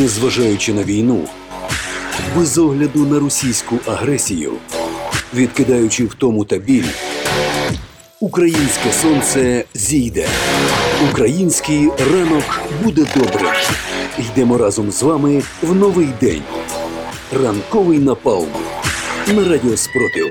незважаючи на війну, без огляду на російську агресію, відкидаючи втому та біль, українське сонце зійде. Український ранок буде добрим. Йдемо разом з вами в новий день. Ранковий напалм на радіо Спротив.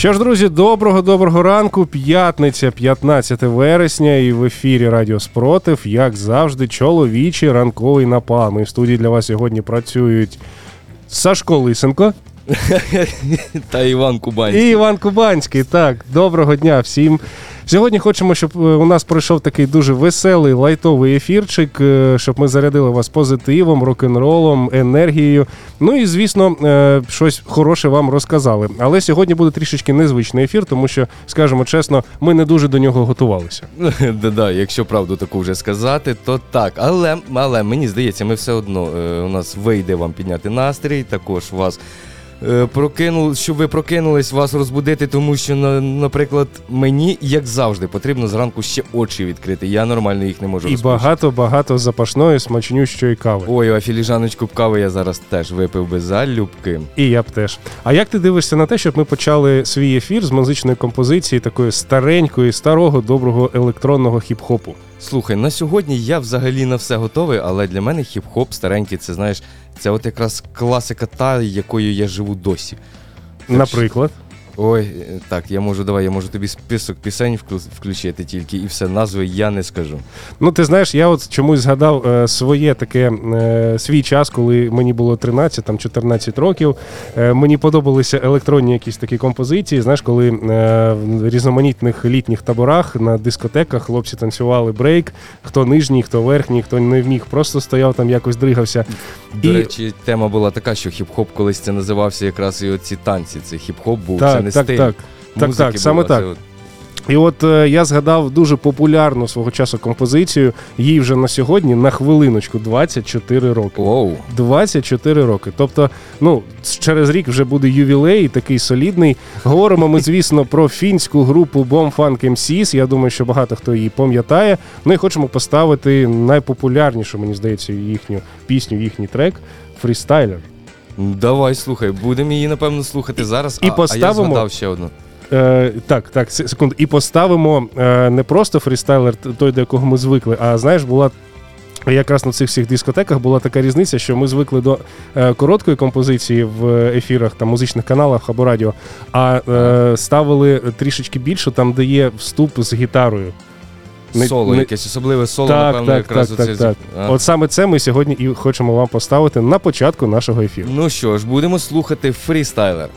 Що ж, друзі, доброго доброго ранку. П'ятниця, 15 вересня, і в ефірі Радіо Спротив, як завжди, чоловічий ранковий напал. І в студії для вас сьогодні працюють Сашко Лисенко Та Іван Кубанський. і Іван Кубанський. Так, доброго дня всім. Сьогодні хочемо, щоб е, у нас пройшов такий дуже веселий лайтовий ефірчик, е, щоб ми зарядили вас позитивом, рок-н-ролом, енергією. Ну і звісно, е, щось хороше вам розказали. Але сьогодні буде трішечки незвичний ефір, тому що, скажемо чесно, ми не дуже до нього готувалися. Да-да, якщо правду таку вже сказати, то так. Але, але мені здається, ми все одно у нас вийде вам підняти настрій, також вас. Е, Прокинув, щоб ви прокинулись, вас розбудити, тому що, наприклад, мені, як завжди, потрібно зранку ще очі відкрити. Я нормально їх не можу І багато-багато запашної, смачнющої кави. Ой, а філіжаночку кави я зараз теж випив би залюбки. І я б теж. А як ти дивишся на те, щоб ми почали свій ефір з музичної композиції, такої старенької, старого, доброго електронного хіп-хопу? Слухай, на сьогодні я взагалі на все готовий, але для мене хіп-хоп старенький, це знаєш, це от якраз класика та, якою я живу досі. Так Наприклад. Ой, так, я можу, давай, я можу тобі список пісень включити тільки, і все назви я не скажу. Ну, ти знаєш, я от чомусь згадав е, своє таке е, свій час, коли мені було 13 там 14 років. Е, мені подобалися електронні якісь такі композиції. Знаєш, коли е, в різноманітних літніх таборах на дискотеках хлопці танцювали брейк, хто нижній, хто верхній, хто не вміг, просто стояв там, якось дригався. До І- речі, тема була така, що хіп-хоп колись це називався якраз і оці танці. Це хіп-хоп був, це не так, стиль. так. Так, так, так, саме так. це І от е, я згадав дуже популярну свого часу композицію. Їй вже на сьогодні на хвилиночку 24 роки. Оу. 24 роки. Тобто, ну через рік вже буде ювілей, такий солідний. Говоримо ми, звісно, про фінську групу Bomb Funk MCs. Я думаю, що багато хто її пам'ятає. Ну і хочемо поставити найпопулярнішу, мені здається, їхню пісню, їхній трек Фрістайлер. Давай, слухай, будемо її, напевно, слухати зараз. І а, а я поставимо- згадав ще одну. Е, так, так, се- секунду. І поставимо е, не просто фрістайлер, той, до якого ми звикли, а знаєш, була. Якраз на цих всіх дискотеках була така різниця, що ми звикли до е, короткої композиції в ефірах, там музичних каналах або радіо, а е, ставили трішечки більше, там де є вступ з гітарою. Не- соло, не- якесь особливе соло, Так, напевно, так, якраз так, так, оце- так. А. От саме це ми сьогодні і хочемо вам поставити на початку нашого ефіру. Ну що ж, будемо слухати фрістайлер.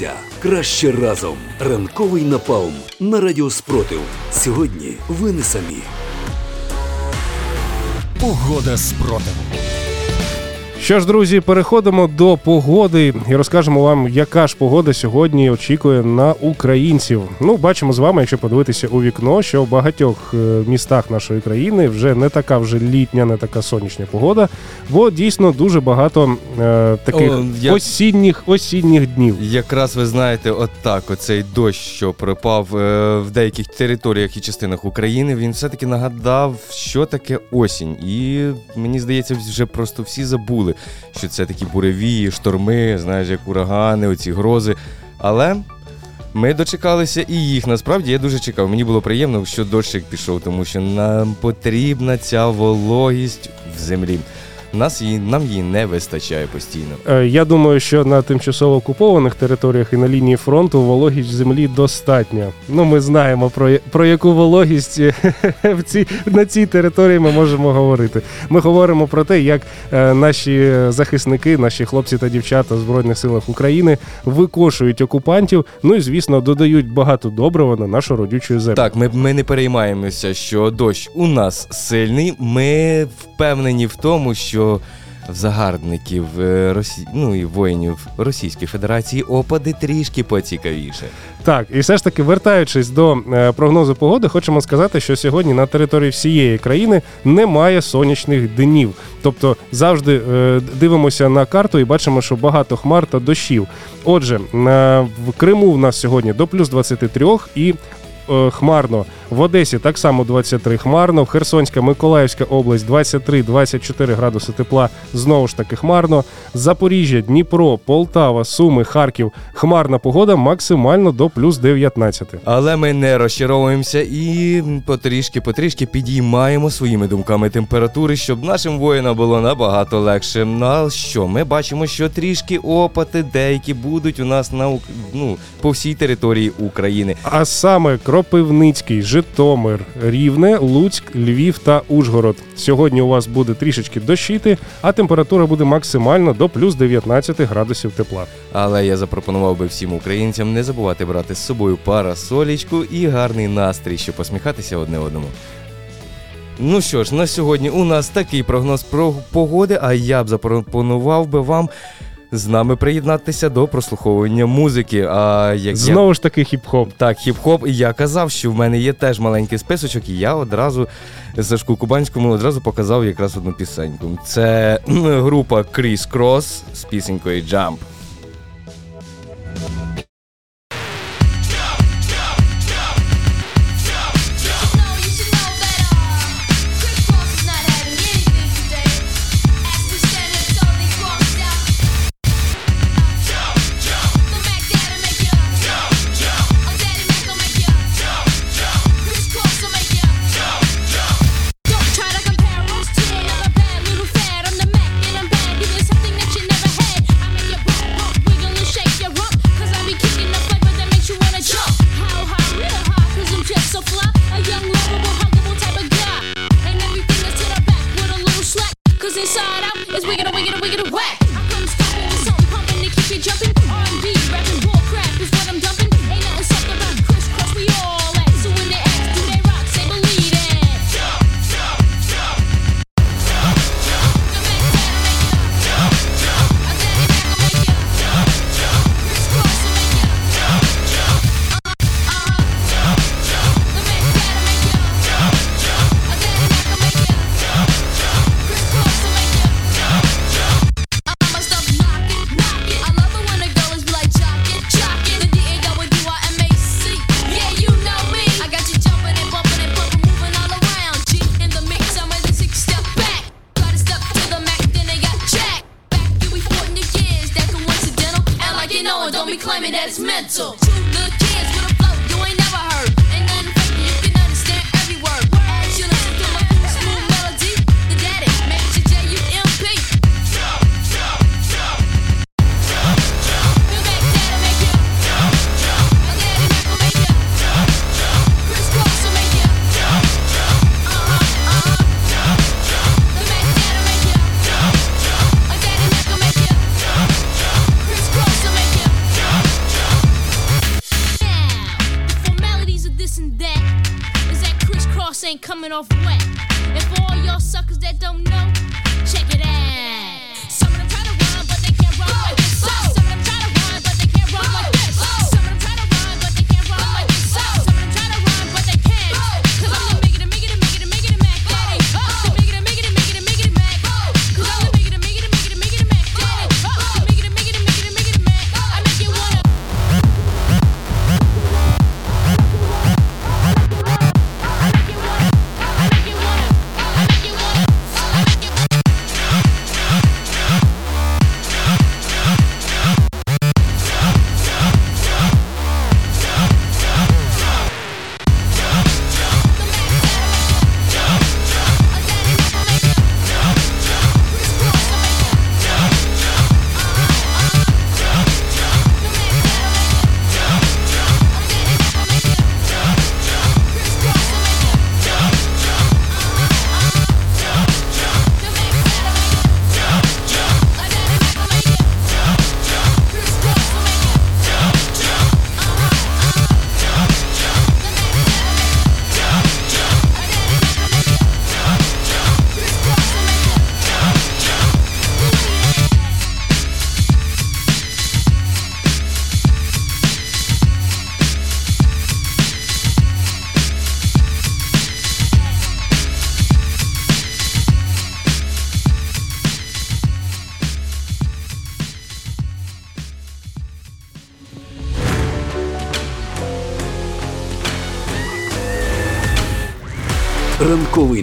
Боротися краще разом. Ранковий напалм на радіо Спротив. Сьогодні ви не самі. Погода спротиву. Що ж, друзі, переходимо до погоди і розкажемо вам, яка ж погода сьогодні очікує на українців. Ну, бачимо з вами, якщо подивитися у вікно, що в багатьох е, містах нашої країни вже не така вже літня, не така сонячна погода, бо дійсно дуже багато е, таких О, я- осінніх осінніх днів. Якраз ви знаєте, от так, оцей дощ, що припав е, в деяких територіях і частинах України, він все-таки нагадав, що таке осінь. І мені здається, вже просто всі забули, що це такі буревії, шторми, знаєш, як урагани, оці грози. Але ми дочекалися і їх. Насправді я дуже чекав. Мені було приємно, що дощик пішов, тому що нам потрібна ця вологість в землі. Нас її, нам її не вистачає постійно. Е, Я думаю, що на тимчасово окупованих територіях і на лінії фронту вологість землі достатня. Ну, ми знаємо про, про яку вологість в цій, на цій території ми можемо говорити. Ми говоримо про те, як е, наші захисники, наші хлопці та дівчата в Збройних силах України викошують окупантів. Ну і звісно, додають багато добрива на нашу родючу землю. Так, ми, ми не переймаємося, що дощ у нас сильний. Ми впевнені в тому, що в загарбників е, Росі... ну, і воїнів Російської Федерації опади трішки поцікавіше. Так, і все ж таки, вертаючись до е, прогнозу погоди, хочемо сказати, що сьогодні на території всієї країни немає сонячних днів. Тобто завжди е, дивимося на карту і бачимо, що багато хмар та дощів. Отже, в Криму в нас сьогодні до плюс 23 і. Хмарно в Одесі так само 23 хмарно, в Херсонська, Миколаївська область 23-24 градуси тепла знову ж таки хмарно. Запоріжжя, Дніпро, Полтава, Суми, Харків. Хмарна погода максимально до плюс 19. Але ми не розчаровуємося і потрішки-потрішки підіймаємо своїми думками температури, щоб нашим воїнам було набагато легше. Ну, а що? Ми бачимо, що трішки опати деякі будуть у нас на ну, по всій території України. А саме Кропивницький, Житомир, Рівне, Луцьк, Львів та Ужгород. Сьогодні у вас буде трішечки дощити, а температура буде максимально до плюс 19 градусів тепла. Але я запропонував би всім українцям не забувати брати з собою парасолічку і гарний настрій, щоб посміхатися одне одному. Ну що ж, на сьогодні у нас такий прогноз про погоди, а я б запропонував би вам з нами приєднатися до прослуховування музики. А як Знову я... ж таки, хіп-хоп. Так, хіп-хоп. І я казав, що в мене є теж маленький списочок, і я одразу Сашку Кубанському одразу показав якраз одну пісеньку. Це група Кріс Крос з пісенькою Jump.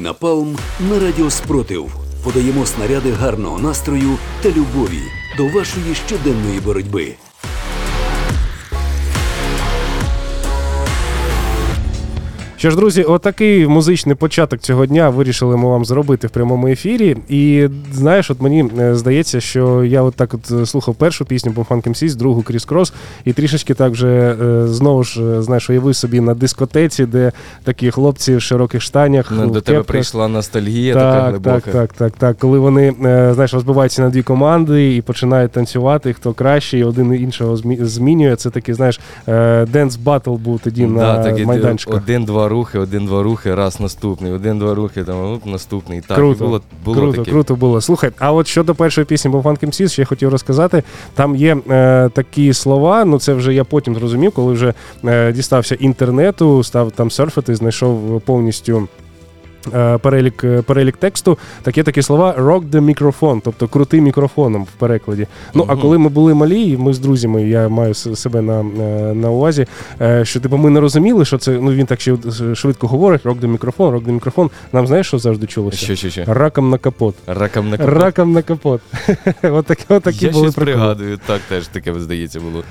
напалм на радіо Спротив подаємо снаряди гарного настрою та любові до вашої щоденної боротьби. Що ж, друзі, отакий музичний початок цього дня вирішили ми вам зробити в прямому ефірі. І знаєш, от мені е, здається, що я от так от е, слухав першу пісню по Фанкем Сіс, другу Кріс Крос, і трішечки так вже е, знову ж знаєш, уявив собі на дискотеці, де такі хлопці в широких штанях. Ну, до тебе прийшла ностальгія, так, така глибока. Так, так, так, так. Коли вони знаєш, розбиваються на дві команди і починають танцювати, хто краще, і один іншого змінює. Це такий, знаєш, dance battle був тоді да, на майданчику. Один-два рухи, один-два рухи, раз наступний, один-два рухи, там оп, наступний. Так, круто, було, було круто, таке. круто було. Слухай, а от щодо першої пісні по Funk MCs, ще я хотів розказати. Там є е, такі слова, ну це вже я потім зрозумів, коли вже е, дістався інтернету, став там серфити, знайшов повністю. Е, Перелік, е, перелік тексту, так є такі слова rock the microphone, тобто крути мікрофоном в перекладі. Ну а коли ми були малі, ми з друзями, я маю себе на, е, на увазі, що типу ми не розуміли, що це ну він так ще швидко говорить, rock the microphone, rock the microphone. Нам знаєш, що завжди чулося? Що, що, що? Раком на капот. Раком на капот. Раком на капот. Отакі, отакі Я були щось пригадую, так теж таке здається було.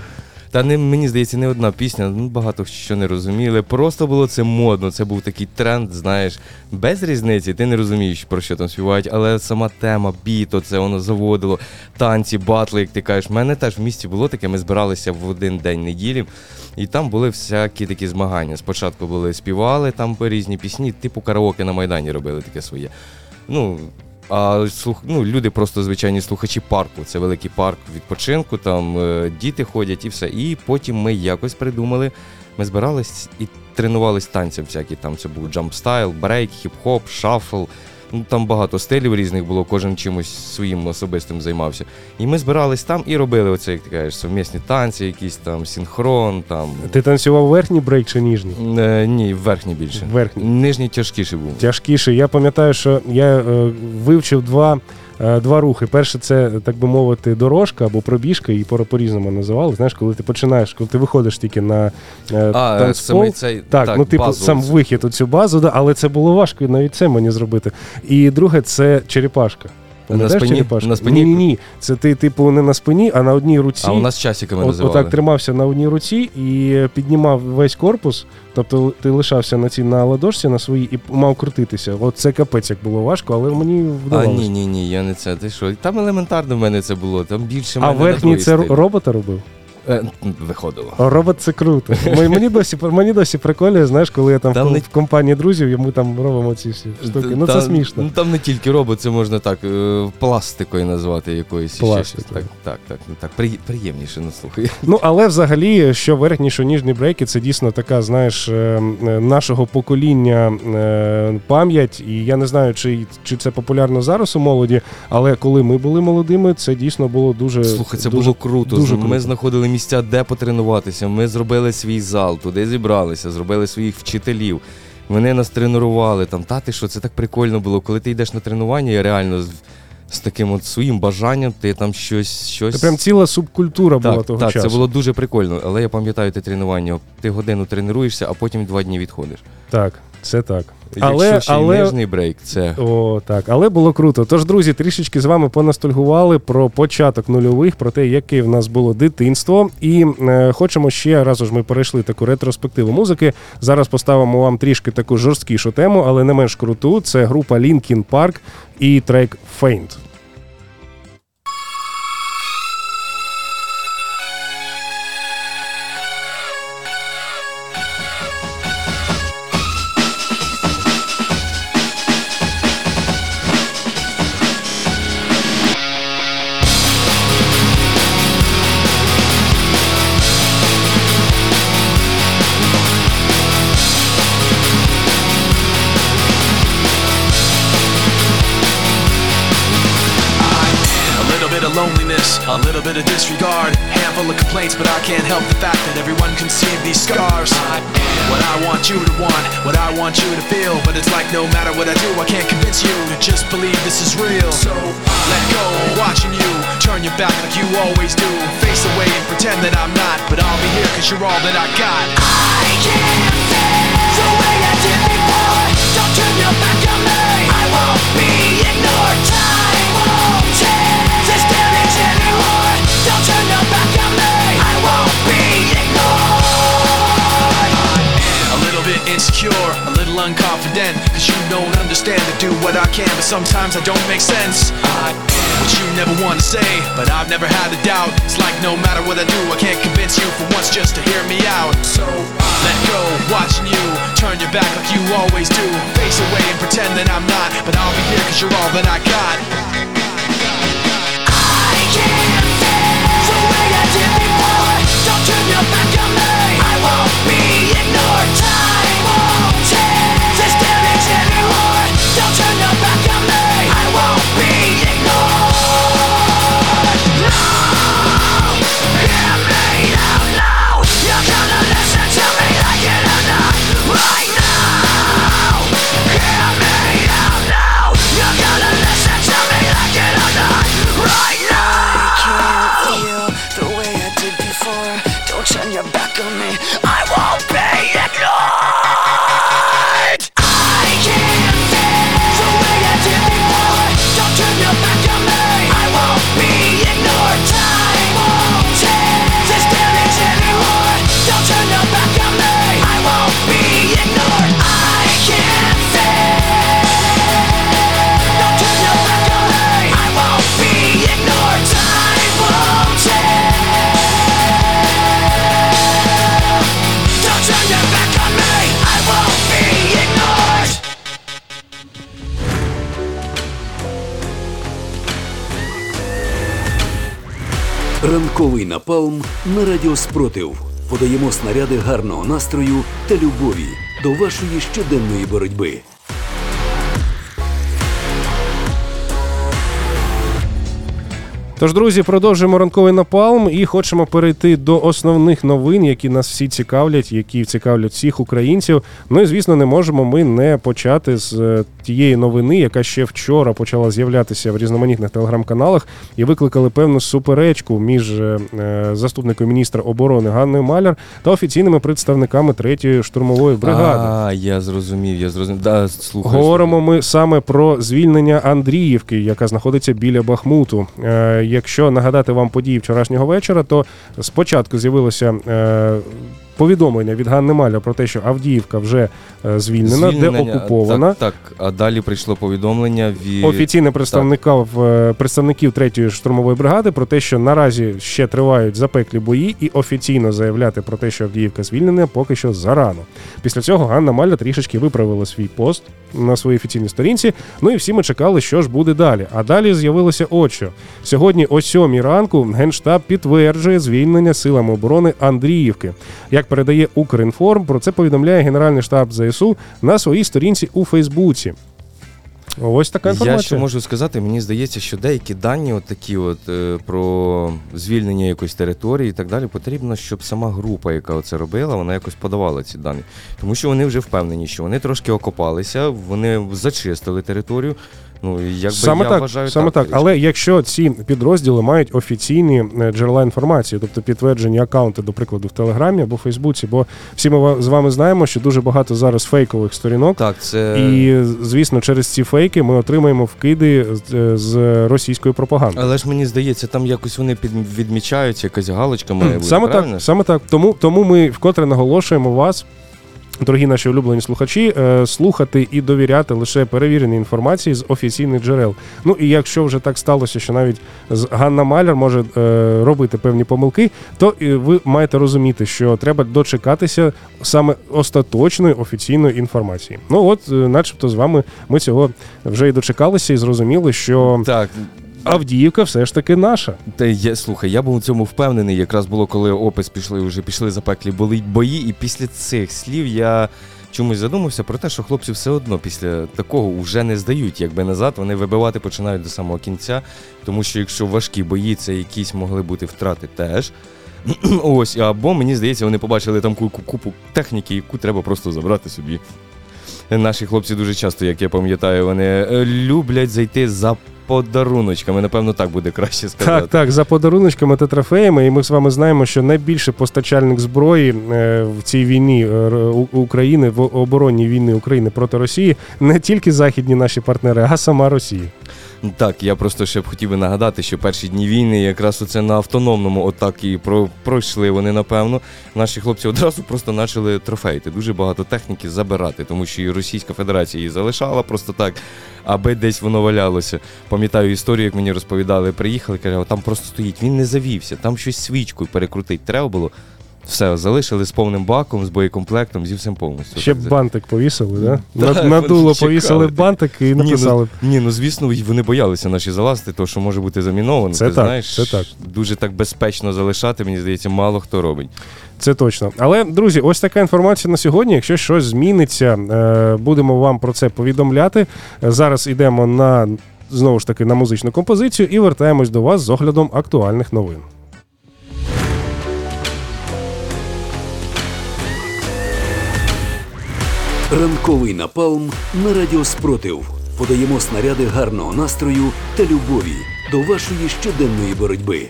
Та не мені здається, не одна пісня, ну багато що не розуміли. Просто було це модно. Це був такий тренд, знаєш, без різниці, ти не розумієш, про що там співають, але сама тема, біто, це воно заводило, танці, батли, як ти кажеш. У мене теж в місті було таке, ми збиралися в один день неділі, і там були всякі такі змагання. Спочатку були співали там різні пісні, типу караоке на Майдані робили таке своє. Ну, а ну, люди просто звичайні слухачі парку. Це великий парк відпочинку, там е, діти ходять і все. І потім ми якось придумали. Ми збирались і тренувались танцям всякі. Там це був jumpstyle, break, хіп-хоп, shuffle. Ну там багато стилів різних було, кожен чимось своїм особистим займався. І ми збирались там і робили оце, як ти кажеш, совмісні танці, якісь там синхрон, там. Ти танцював верхній брейк чи ніжній? Е, ні, верхній більше. Верхній. Нижній тяжкіший був. Тяжкіше. Я пам'ятаю, що я е, вивчив два. Е, Два рухи. Перше, це так би мовити, дорожка або пробіжка, її по- по-різному називали. Знаєш, коли ти починаєш, коли ти виходиш тільки на е, А, е, танцпол. цей Так, ну типу, базу сам вихід у цю базу, да, але це було важко навіть це мені зробити. І друге, це черепашка. Пам'ятаєш спині? черепашку? На спині? Ні, ні, ні. Це ти, типу, не на спині, а на одній руці. А у нас часиками От, називали. отак тримався на одній руці і піднімав весь корпус. Тобто ти лишався на цій на ладошці на своїй і мав крутитися. От це капець як було важко, але мені А вдавалося. ні, ні, ні, я не це. Ти що? Там елементарно в мене це було. Там більше А мене на верхній другий це стиль. робота робив? Е, Виходило. Робот це круто. Мені досі мені досі приколює, знаєш, коли я там, Там в, не- в компанії друзів, і ми там робимо ці всі штуки. Ну це смішно. Ну там не тільки робот, це можна так е, пластикою назвати якоюсь. ще щось. Так, так, так, ну, так. Приємніше, ну слухай. Ну але взагалі, що верхні, що ніжні брейки, це дійсно така, знаєш, е, нашого покоління пам'ять. І я не знаю, чи, чи це популярно зараз у молоді, але коли ми були молодими, це дійсно було дуже Слухай, це дуже, було круто. дуже Ми круто. знаходили місця, де потренуватися. Ми зробили свій зал, туди зібралися, зробили своїх вчителів. Вони нас тренували там. Та ти що, це так прикольно було. Коли ти йдеш на тренування, і реально з, з таким от своїм бажанням, ти там щось. щось... Це прям ціла субкультура була так, того так, часу. це було дуже прикольно. Але я пам'ятаю те тренування. Ти годину тренуєшся, а потім два дні відходиш. Так, це так. Але, Якщо ще але... й нижній брейк, це О, так, але було круто. Тож, друзі, трішечки з вами понастальгували про початок нульових, про те, яке в нас було дитинство. І е, хочемо ще раз уж ми перейшли таку ретроспективу музики. Зараз поставимо вам трішки таку жорсткішу тему, але не менш круту. Це група Linkin Park і трек Faint. A little bit of disregard, handful of complaints, but I can't help the fact that everyone can see these scars. What I want you to want, what I want you to feel, but it's like no matter what I do, I can't convince you to just believe this is real. So let go, watching you turn your back like you always do, face away and pretend that I'm not, but I'll be here cause you're all that I got. I can't feel the way I did before. Don't turn your back on me. I won't be ignored. Insecure, a little unconfident Cause you don't understand to do what I can But sometimes I don't make sense. I am what you never want to say But I've never had a doubt. It's like no matter what I do I can't convince you for once just to hear me out. So let go, watching you Turn your back like you always do. Face away and pretend that I'm not But I'll be here cause you're all that I got. I can't feel the way I did before. Don't turn Ранковий напалм на радіо Спротив. Подаємо снаряди гарного настрою та любові до вашої щоденної боротьби. Тож, друзі, продовжуємо ранковий напалм і хочемо перейти до основних новин, які нас всі цікавлять, які цікавлять всіх українців. Ну і звісно, не можемо ми не почати з е, тієї новини, яка ще вчора почала з'являтися в різноманітних телеграм-каналах, і викликали певну суперечку між е, е, заступником міністра оборони Ганною Маляр та офіційними представниками третьої штурмової бригади. А, я зрозумів, я зрозумів. Да, слухай, Говоримо ми саме про звільнення Андріївки, яка знаходиться біля Бахмуту. Е, якщо нагадати вам події вчорашнього вечора, то спочатку з'явилося повідомлення від Ганни Маля про те, що Авдіївка вже е, звільнена, де окупована. Так, так, а далі прийшло повідомлення від Офіційне представників, е, представників третьої штурмової бригади про те, що наразі ще тривають запеклі бої, і офіційно заявляти про те, що Авдіївка звільнена, поки що зарано. Після цього Ганна Маля трішечки виправила свій пост на своїй офіційній сторінці. Ну і всі ми чекали, що ж буде далі. А далі з'явилося от що. Сьогодні о сьомій ранку Генштаб підтверджує звільнення силами оборони Андріївки. Як передає Укрінформ, про це повідомляє Генеральний штаб ЗСУ на своїй сторінці у Фейсбуці. Ось така інформація. Я ще можу сказати, мені здається, що деякі дані, от такі от е, про звільнення якоїсь території і так далі, потрібно, щоб сама група, яка це робила, вона якось подавала ці дані. Тому що вони вже впевнені, що вони трошки окопалися, вони зачистили територію. Ну якби Саме я так, вважаю саме так. Річка. Але якщо ці підрозділи мають офіційні е, джерела інформації, тобто підтверджені акаунти, до прикладу, в Телеграмі або Фейсбуці, бо всі ми з вами знаємо, що дуже багато зараз фейкових сторінок. так, це І звісно, через ці фейки ми отримаємо вкиди з- з російської пропаганди. але ж мені здається, там якось вони під відмічаються, якась галочка має бути. Саме правильно так, саме так. Тому, тому ми вкотре наголошуємо вас. Дорогі наші улюблені слухачі, е, слухати і довіряти лише перевіреній інформації з офіційних джерел. Ну і якщо вже так сталося, що навіть з- Ганна Маляр може е, робити певні помилки, то ви маєте розуміти, що треба дочекатися саме остаточної офіційної інформації. Ну от, е, начебто, з вами ми цього вже і дочекалися, і зрозуміли, що Так, Авдіївка все ж таки наша. Та я слухай, я був у цьому впевнений. Якраз було, коли опис пішли, вже пішли запеклі були бої, і після цих слів я чомусь задумався про те, що хлопці все одно після такого вже не здають, якби назад. Вони вибивати починають до самого кінця. Тому що якщо важкі бої, це якісь могли бути втрати теж. Ось, або мені здається, вони побачили там купу техніки, яку треба просто забрати собі. Наші хлопці дуже часто, як я пам'ятаю, вони е, люблять зайти за подаруночками. Напевно, так буде краще сказати. Так, так, за подаруночками та трофеями. І ми з вами знаємо, що найбільший постачальник зброї е, в цій війні е, України в оборонній війни України проти Росії не тільки західні наші партнери, а сама Росія. Так, я просто ще б хотів би нагадати, що перші дні війни якраз оце на автономному отак і про, пройшли вони, напевно. Наші хлопці одразу просто почали трофейти, дуже багато техніки забирати, тому що і Російська Федерація її залишала просто так, аби десь воно валялося. Пам'ятаю історію, як мені розповідали, приїхали, каже, там просто стоїть, він не завівся, там щось свічкою перекрутити треба було. Все, залишили з повним баком, з боєкомплектом, зі всім повністю. Ще Так, бантик повісили, да? Так, На, на вони повісили бантик і Ні, написали. ну, ні, ну звісно, вони боялися наші залазити, то що може бути заміновано. Це Ти так, знаєш, це так. дуже так безпечно залишати, мені здається, мало хто робить. Це точно. Але, друзі, ось така інформація на сьогодні. Якщо щось зміниться, е, будемо вам про це повідомляти. Зараз йдемо на знову ж таки на музичну композицію і вертаємось до вас з оглядом актуальних новин. Ранковий напалм на радіо Спротив. Подаємо снаряди гарного настрою та любові до вашої щоденної боротьби.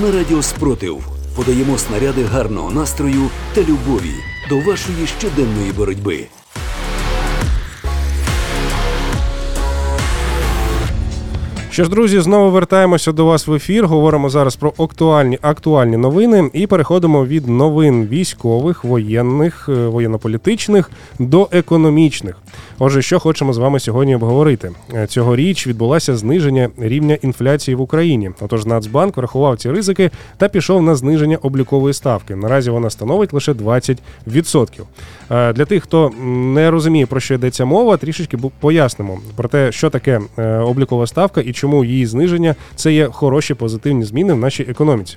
На радіо Спротив. Подаємо снаряди гарного настрою та любові до вашої щоденної боротьби. Що ж, друзі, знову вертаємося до вас в ефір. Говоримо зараз про актуальні актуальні новини і переходимо від новин військових, воєнних, е, воєнно-політичних до економічних. Отже, що хочемо з вами сьогодні обговорити? Е, Цьогоріч відбулося зниження рівня інфляції в Україні. Отож, Нацбанк врахував ці ризики та пішов на зниження облікової ставки. Наразі вона становить лише 20%. Е, Для тих, хто не розуміє про що йдеться мова, трішечки пояснимо про те, що таке е, облікова ставка і чому її зниження це є хороші позитивні зміни в нашій економіці.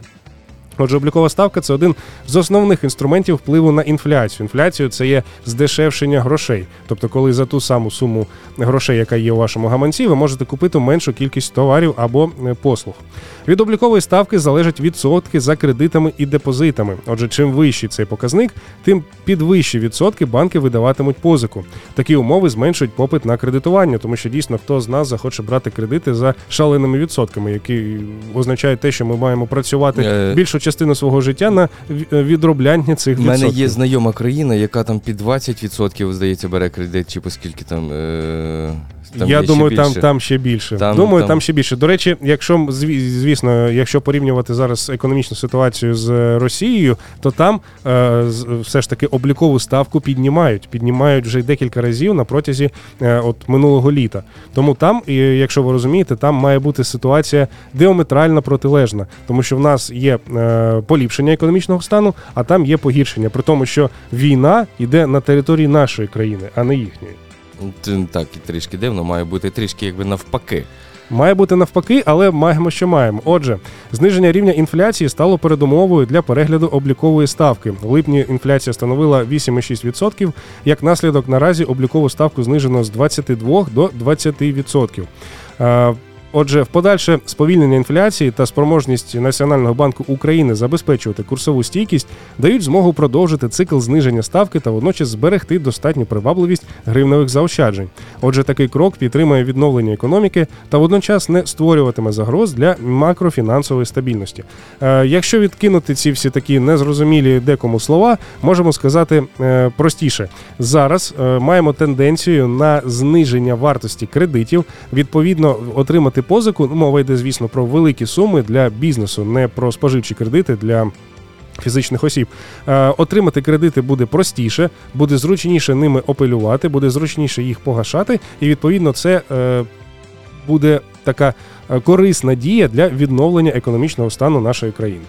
Отже, облікова ставка це один з основних інструментів впливу на інфляцію. Інфляцію це є здешевшення грошей. Тобто, коли за ту саму суму грошей, яка є у вашому гаманці, ви можете купити меншу кількість товарів або е, послуг. Від облікової ставки залежать відсотки за кредитами і депозитами. Отже, чим вищий цей показник, тим під вищі відсотки банки видаватимуть позику. Такі умови зменшують попит на кредитування, тому що дійсно хто з нас захоче брати кредити за шаленими відсотками, які означають те, що ми маємо працювати Е, більшу частину свого життя на ві- відробляння цих У мене є знайома країна, яка там під 20%, здається, бере кредит, чи поскільки там. Е... там Я ще думаю, там, там ще більше. Там- думаю, там... там- ще більше. До речі, якщо звісно, якщо порівнювати зараз економічну ситуацію з е, Росією, то там е, все ж таки облікову ставку піднімають. Піднімають вже декілька разів на протязі е, от минулого літа. Тому там, і, якщо ви розумієте, там має бути ситуація діаметрально протилежна, тому що в нас є е, поліпшення економічного стану, а там є погіршення. При тому, що війна йде на території нашої країни, а не їхньої. Т- Так, і трішки дивно, має бути трішки якби навпаки. Має бути навпаки, але маємо, що маємо. Отже, зниження рівня інфляції стало передумовою для перегляду облікової ставки. В липні інфляція становила 8,6%. Як наслідок, наразі облікову ставку знижено з 22 до 20%. Отже, в подальше сповільнення інфляції та спроможність Національного банку України забезпечувати курсову стійкість дають змогу продовжити цикл зниження ставки та водночас зберегти достатню привабливість гривневих заощаджень. Отже, такий крок підтримує відновлення економіки та водночас не створюватиме загроз для макрофінансової стабільності. Е, якщо відкинути ці всі такі незрозумілі декому слова, можемо сказати е, простіше. Зараз е, маємо тенденцію на зниження вартості кредитів, відповідно, отримати позику. ну, Мова йде, звісно, про великі суми для бізнесу, не про споживчі кредити для. Фізичних осіб Е, отримати кредити буде простіше, буде зручніше ними опелювати, буде зручніше їх погашати, і відповідно це е, буде така е, корисна дія для відновлення економічного стану нашої країни.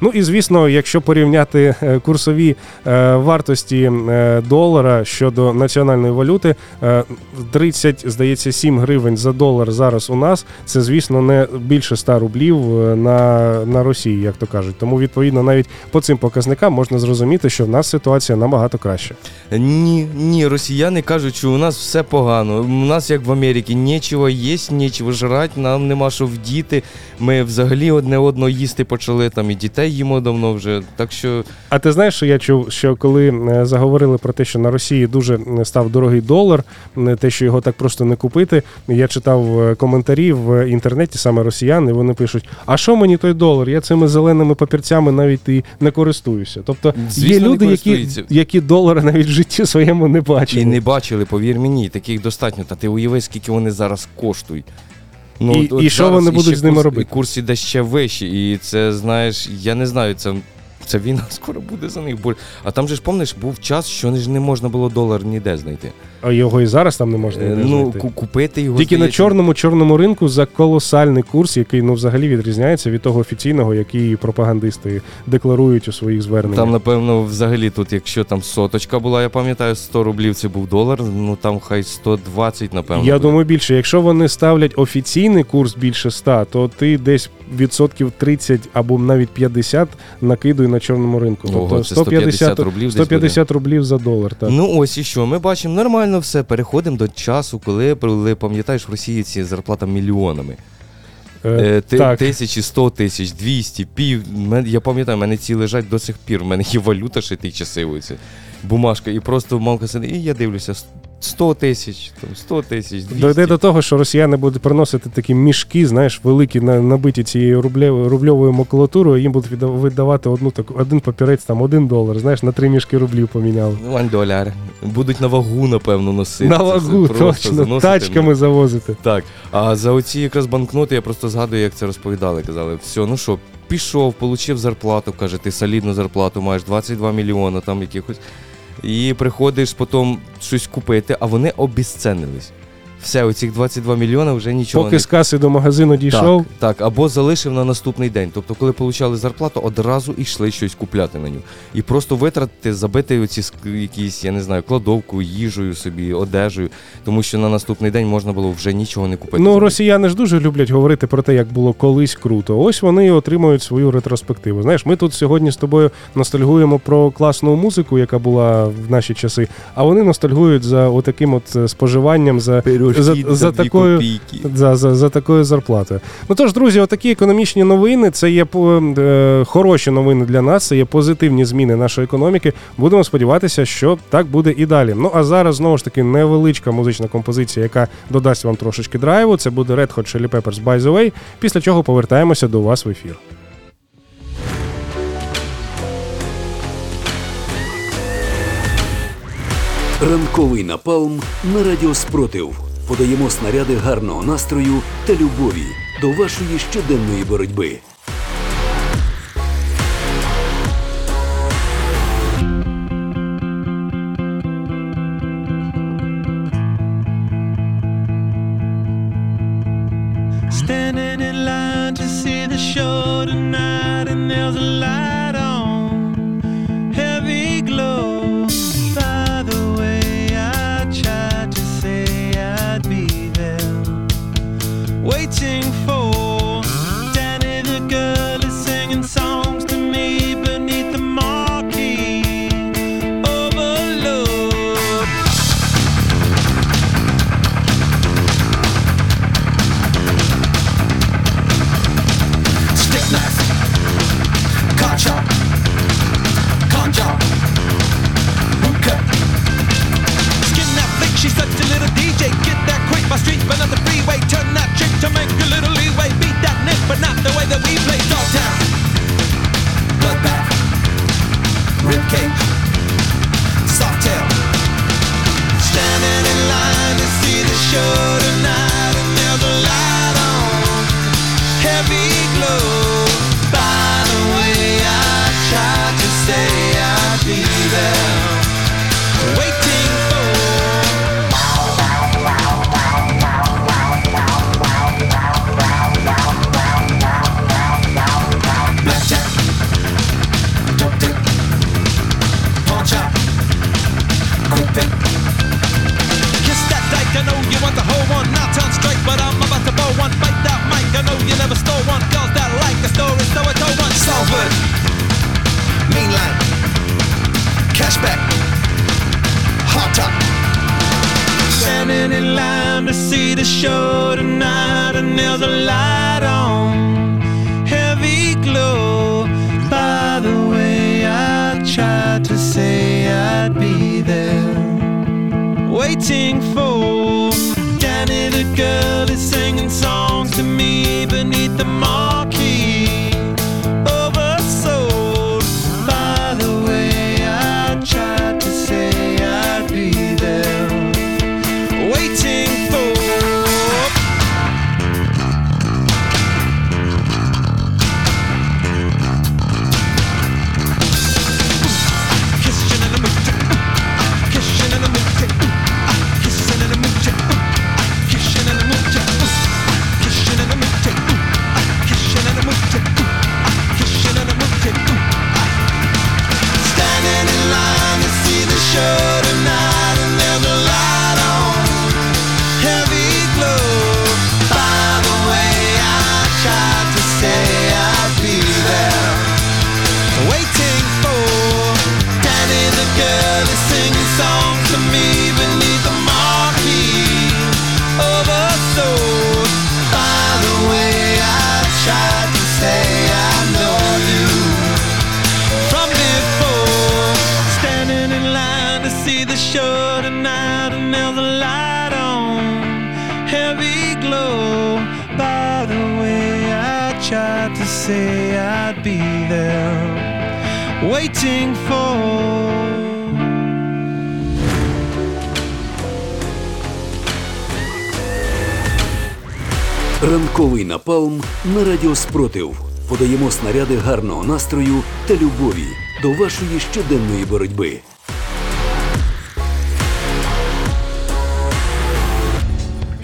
Ну і звісно, якщо порівняти е, курсові е, вартості е, долара щодо національної валюти, е, 30, здається, 7 гривень за долар зараз у нас. Це, звісно, не більше 100 рублів на, на Росії, як то кажуть. Тому, відповідно, навіть по цим показникам можна зрозуміти, що в нас ситуація набагато краща. Ні, ні, росіяни кажуть, що у нас все погано. У нас, як в Америці, нічого їсти, нічого жрати, нам нема що вдіти. Ми взагалі одне одного їсти почали там і дітей все їмо давно вже. Так що А ти знаєш, що я чув, що коли е, заговорили про те, що на Росії дуже е, став дорогий долар, е, те, що його так просто не купити. Я читав коментарі в інтернеті, саме росіяни, вони пишуть: а що мені той долар? Я цими зеленими папірцями навіть і не користуюся. Тобто Звісно, є люди, які, які долари навіть в житті своєму не бачили. і не бачили, повір мені, таких достатньо. Та ти уяви, скільки вони зараз коштують. Ну, І- і що зараз вони будуть з ними курс, робити? І курс іде ще вище, І це, знаєш, я не знаю, це. Це війна скоро буде за них. А там же ж помниш, був час, що ж не можна було долар ніде знайти. А його і зараз там не можна Е, ніде ну, знайти. ку- купити його. Тільки на чорному чорному ринку за колосальний курс, який ну взагалі відрізняється від того офіційного, який пропагандисти декларують у своїх зверненнях. Там, напевно, взагалі тут, якщо там соточка була, я пам'ятаю, 100 рублів це був долар, ну там хай 120, напевно. Я буде. думаю, більше. Якщо вони ставлять офіційний курс більше 100, то ти десь відсотків 30 або навіть 50 накидуй на чорному ринку. Ого, тобто це 150 рублів десь 150 рублів за долар. Так. Ну ось і що, ми бачимо нормально все. Переходимо до часу, коли, коли пам'ятаєш, в Росії ці зарплата мільйонами. Е, Е, ти- так. Тисячі, сто тисяч, двісті, пів. Мен- Я пам'ятаю, в мене ці лежать до сих пір. У мене є валюта ще ті часи. Оці. Бумажка, і просто мамка сидить, і я дивлюся, 100 тисяч, там, 100 тисяч, 200. Дойде до того, що росіяни будуть приносити такі мішки, знаєш, великі, набиті цією рублев- рубльовою макулатурою, їм будуть видавати одну таку, один папірець, там один долар, знаєш, на три мішки рублів поміняли. Вань доляр. Будуть на вагу, напевно, носити. На вагу, просто точно, тачками завозити. Так, а за оці якраз банкноти я просто згадую, як це розповідали. Казали, все, ну що, пішов, получив зарплату, каже, ти солідну зарплату маєш 22 мільйони там якихось. І приходиш потім щось купити, а вони обіценились. Все, оцих 22 мільйони вже нічого Поки не з каси до магазину дійшов, так, так, або залишив на наступний день. Тобто, коли получали зарплату, одразу йшли щось купляти на нього. І просто витратити, забити оці ск- якісь, я не знаю, кладовку, їжею собі, одежею, тому що на наступний день можна було вже нічого не купити. Ну, росіяни ж дуже люблять говорити про те, як було колись круто. Ось вони і отримують свою ретроспективу. Знаєш, ми тут сьогодні з тобою ностальгуємо про класну музику, яка була в наші часи, а вони ностальгують за отаким от е, споживанням, за, за, за такою. За, за, за такою зарплатою. Ну тож, друзі, отакі економічні новини. Це є е, хороші новини для нас. Це є позитивні зміни нашої економіки. Будемо сподіватися, що так буде і далі. Ну а зараз знову ж таки невеличка музична композиція, яка додасть вам трошечки драйву. Це буде Red Hot Chili Peppers By The Way, Після чого повертаємося до вас в ефір. Ранковий напалм на радіо Спротив. Подаємо снаряди гарного настрою та любові до вашої щоденної боротьби. Радіо Спротив. Подаємо снаряди гарного настрою та любові до вашої щоденної боротьби.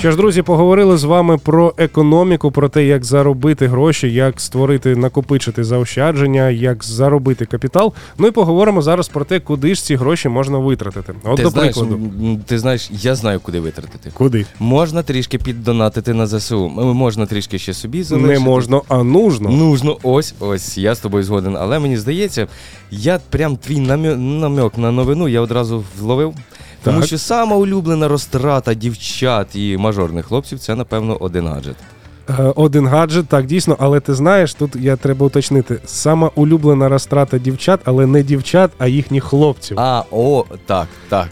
Що ж, друзі, поговорили з вами про економіку, про те, як заробити гроші, як створити, накопичити заощадження, як заробити капітал. Ну і поговоримо зараз про те, куди ж ці гроші можна витратити. От ти до знаєш, прикладу, ти знаєш, я знаю, куди витратити. куди Можна трішки піддонатити на ЗСУ. Можна трішки ще собі залишити. не можна, а нужно. Нужно, ось, ось, я з тобою згоден. Але мені здається, я прям твій намьо- намьок на новину я одразу вловив. Тому що сама улюблена розтрата дівчат і мажорних хлопців це, напевно, один гаджет. Е, Один гаджет, так дійсно, але ти знаєш, тут я треба уточнити. Сама улюблена розтрата дівчат, але не дівчат, а їхніх хлопців. А, о, так, так.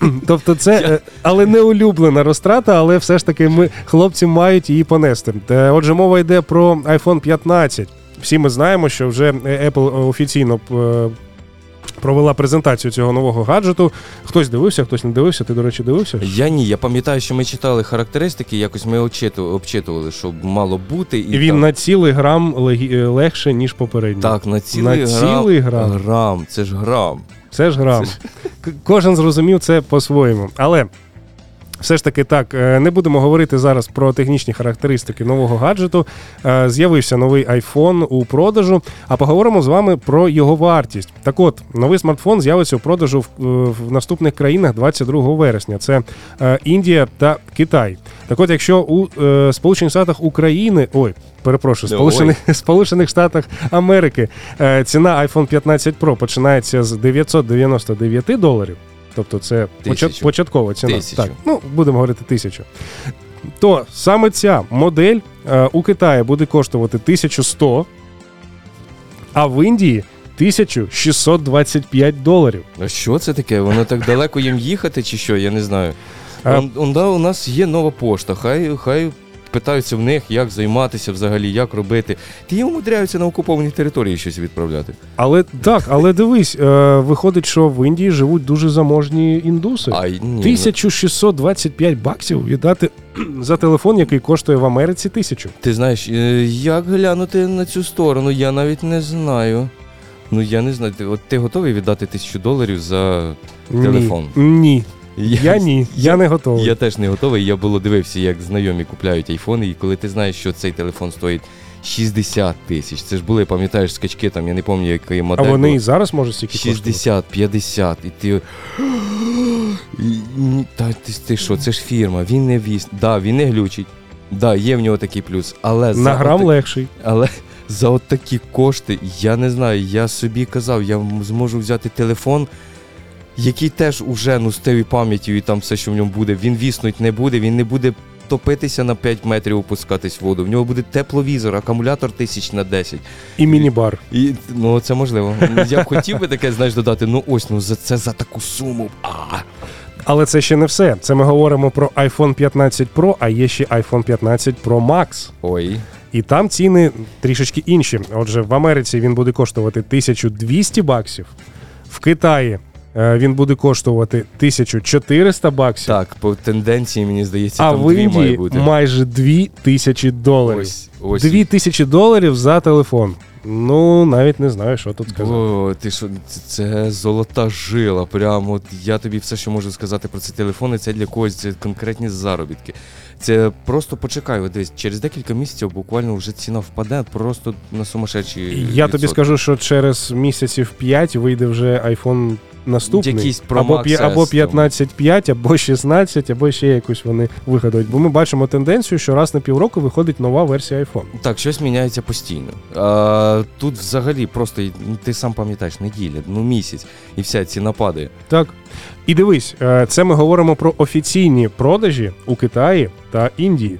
Тобто це, е, але не улюблена розтрата, але все ж таки ми хлопці мають її понести. Е, Отже, мова йде про iPhone 15. Всі ми знаємо, що вже Apple офіційно провела презентацію цього нового гаджету. Хтось дивився, хтось не дивився. Ти, до речі, дивився? Я ні, я пам'ятаю, що ми читали характеристики, якось ми обчитували, що мало бути. І він там- на цілий грам легі- е, легше, ніж попередній. Так, на цілий, На грам, цілий грам. грам. Це ж грам. Це ж грам. К- Кожен зрозумів це по-своєму. Але все ж таки так, е, не будемо говорити зараз про технічні характеристики нового гаджету. Е, З'явився новий iPhone у продажу, а поговоримо з вами про його вартість. Так от, новий смартфон з'явиться у продажу в, е, в наступних країнах 22 вересня. Це Індія та Китай. Так от, якщо у Сполучених Штатах України, ой, перепрошую, Сполучених, Сполучених Штатах Америки ціна iPhone 15 Pro починається з 999 доларів. Тобто це Тисячу. початкова ціна. Тисячу. Так, ну будемо говорити тисячу. То саме ця модель е, у Китаї буде коштувати 1100, а в Індії 1625 доларів. А що це таке? Воно так далеко їм їхати, чи що? Я не знаю. А- Он, он, да, у нас є нова пошта. Хай, хай питаються в них, як займатися взагалі, як робити. Ті умудряються на окуповані території щось відправляти. Але так, але дивись, е, виходить, що в Індії живуть дуже заможні індуси. А, ні, 1625 баксів віддати за телефон, який коштує в Америці тисячу. Ти знаєш, е, як глянути на цю сторону, я навіть не знаю. Ну я не знаю. Ти, от ти готовий віддати тисячу доларів за телефон? Ні. Ні. Я ні, я не готовий. Я теж не готовий. Я було дивився, як знайомі купляють айфони, і коли ти знаєш, що цей телефон стоїть 60 тисяч. Це ж були, пам'ятаєш, скачки там, я не пам'ятаю, який А вони і зараз можуть стільки коштувати. 60, 50, і ти. Та ти, ти що, це ж фірма, він не віз. Да, він не глючить. Да, є в нього такий плюс. Але На грам отак- легший. але за от такі кошти, я не знаю, я собі казав, я зможу взяти телефон, який теж уже ну, з тією пам'яттю і там все, що в ньому буде, він віснуть не буде, він не буде топитися на 5 метрів, опускатись в воду. В нього буде тепловізор, акумулятор тисяч на 10. І міні-бар. І ну це можливо. Я б хотів би таке, знаєш, додати. Ну ось, ну за це за таку суму. А, Але це ще не все. Це ми говоримо про iPhone 15 Pro, а є ще iPhone 15 Pro Max. Ой. І там ціни трішечки інші. Отже, в Америці він буде коштувати 1200 баксів, в Китаї він буде коштувати 1400 баксів, Так, по тенденції, мені здається, а там в дві має Індії бути. майже 2000 доларів. Ось, ось. 2000 доларів за телефон. Ну, навіть не знаю, що тут сказати. О, ти що, це- це золота жила. Прямо от я тобі все, що можу сказати про ці телефони, це для когось це конкретні заробітки. Це просто почекай, дивись, через декілька місяців буквально вже ціна впаде просто на сумасшедші. Я тобі скажу, що через місяців 5 вийде вже iPhone наступний. Якийсь Pro або, або S, там. 15.5, або 16, або ще якусь вони вигадають. Бо ми бачимо тенденцію, що раз на півроку виходить нова версія iPhone. Так, щось міняється постійно. А, тут взагалі просто ну, ти сам пам'ятаєш, неділя, ну місяць, і вся ціна падає. Так. І дивись, е, це ми говоримо про офіційні продажі у Китаї та Індії.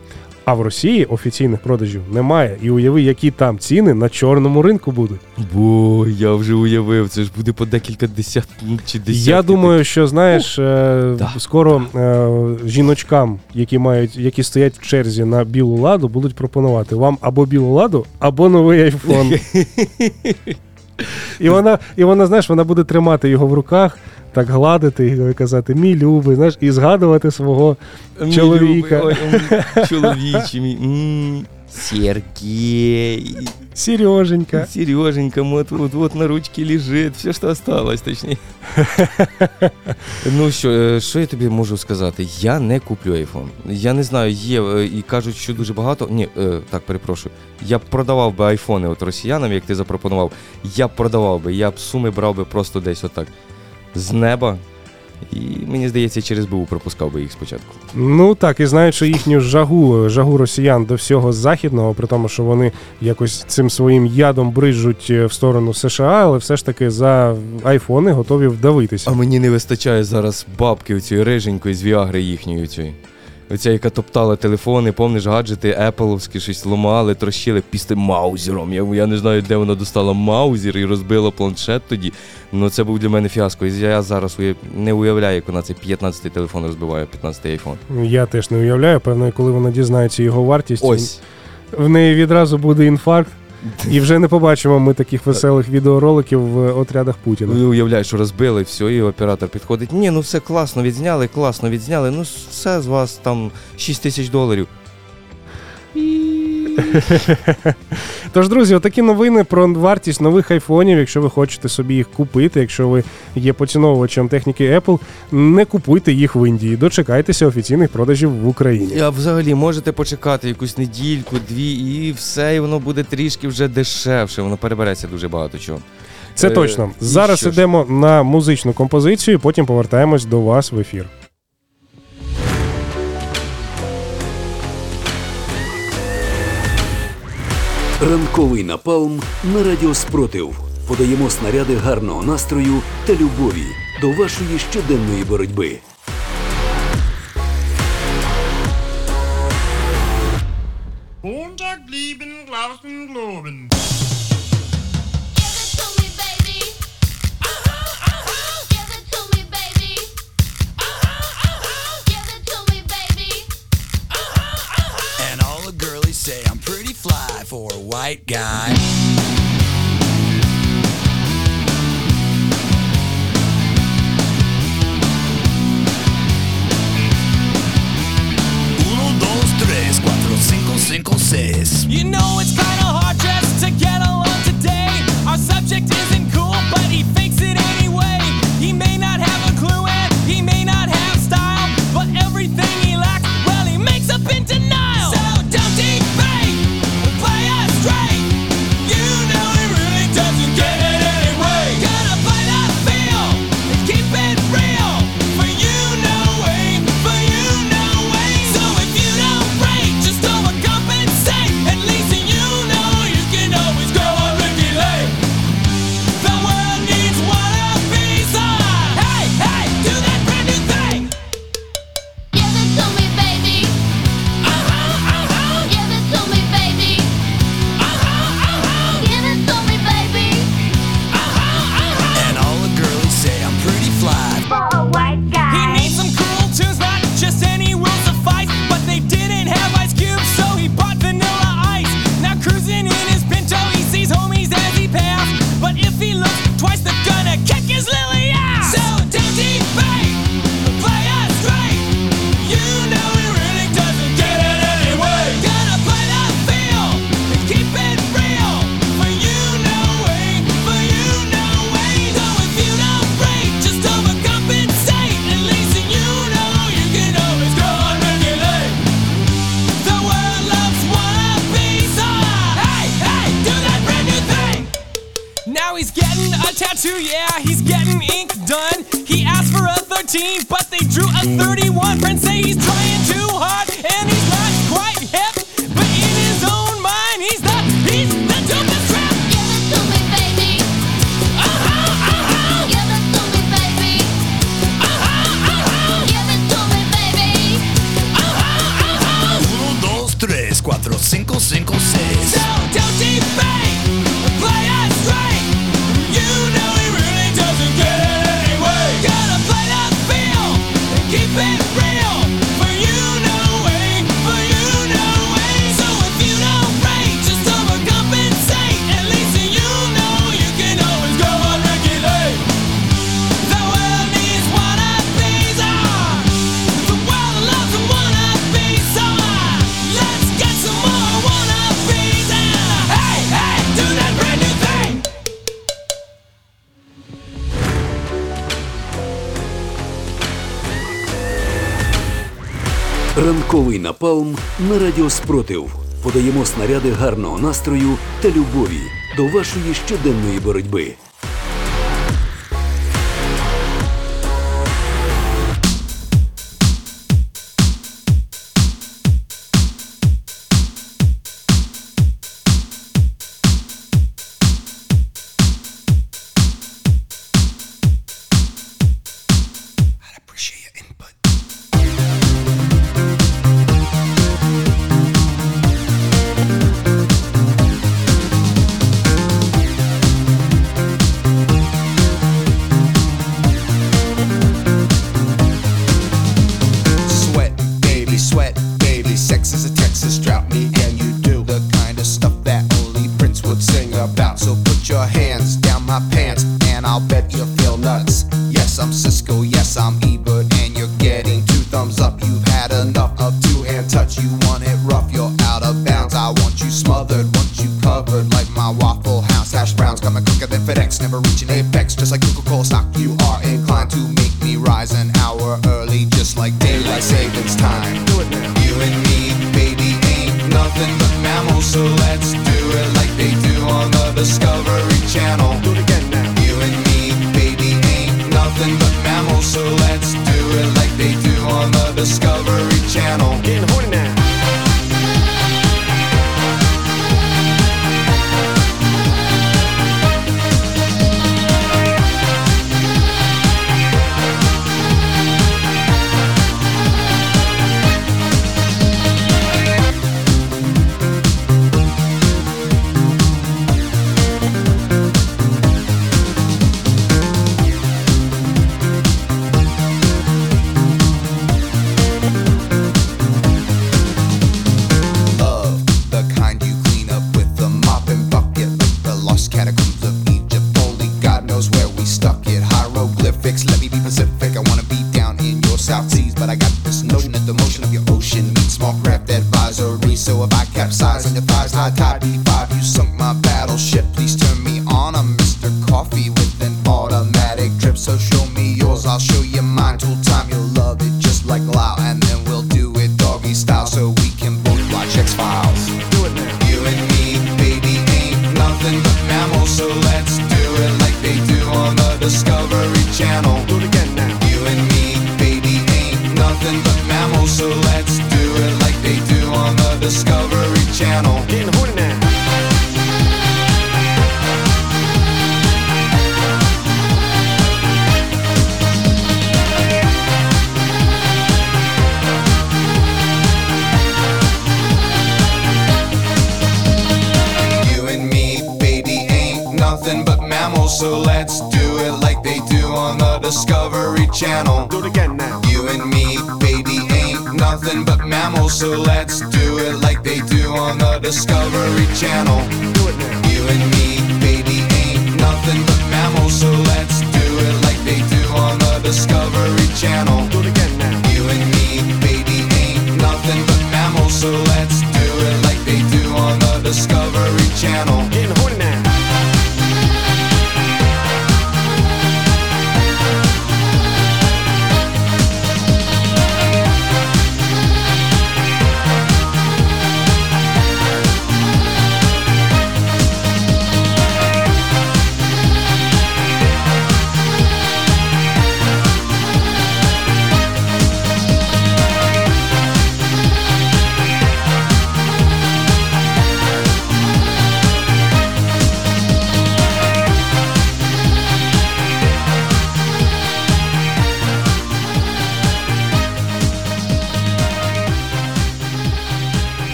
А в Росії офіційних продажів немає. І уяви, які там ціни на чорному ринку будуть. Бо я вже уявив, це ж буде по декілька десят ну, чи десятки. Я думаю, що знаєш, е, Да. скоро е, жіночкам, які мають, які стоять в черзі на білу ладу, будуть пропонувати вам або білу ладу, або новий айфон. І вона, і вона, знаєш, вона буде тримати його в руках, так гладити і казати, мій любий, знаєш, і згадувати свого Мій чоловіка. любий, ой, мій. Сергей. Сереженька. Сереженька, вот, вот, вот на ручке лежит, все, что осталось, точніше. ну що, е, що я тобі можу сказати? Я не куплю iPhone. Я не знаю, є е, і кажуть, що дуже багато. Ні, е, так, перепрошую. Я б продавав би айфони от росіянам, як ти запропонував. Я б продавав би, я б суми брав би просто десь отак з неба. І мені здається, через БУ пропускав би їх спочатку. Ну так, і знаючи їхню жагу, жагу росіян до всього західного, при тому, що вони якось цим своїм ядом бриджуть е, в сторону США, але все ж таки за айфони готові вдавитися. А мені не вистачає зараз бабки оцієї риженької з Віагри їхньої цієї. Оця, яка топтала телефони, помниш, гаджети Епловські щось ламали, трощили після маузером. Я, я не знаю, де вона достала маузер і розбила планшет тоді. Ну це був для мене фіаско. І я зараз уяв... не уявляю, як вона цей 15-й телефон розбиває, 15-й айфон. Я теж не уявляю, певно, коли вона дізнається його вартість, Ось. в неї відразу буде інфаркт, і вже не побачимо ми таких веселих відеороликів в отрядах Путіна. Ну, уявляєш, що розбили, все, і оператор підходить. Ні, ну все класно відзняли, класно відзняли. Ну все з вас там 6 тисяч доларів. Тож, друзі, отакі новини про вартість нових айфонів. Якщо ви хочете собі їх купити, якщо ви є поціновувачем техніки Apple, не купуйте їх в Індії. Дочекайтеся офіційних продажів в Україні. А взагалі можете почекати якусь недільку, дві, і все, і воно буде трішки вже дешевше. Воно перебереться дуже багато чого. Це Е, точно. Зараз ідемо на музичну композицію, потім повертаємось до вас в ефір. Ранковий напалм на радіо Спротив. Подаємо снаряди гарного настрою та любові до вашої щоденної боротьби. Montag, lieben, Glauben, Globen. For a white guy. Uno, dos, tres, cuatro, cinco, cinco, seis. You know it's kinda hard just to get along today. Our subject isn't Напалм на радіо Спротив. Подаємо снаряди гарного настрою та любові до вашої щоденної боротьби.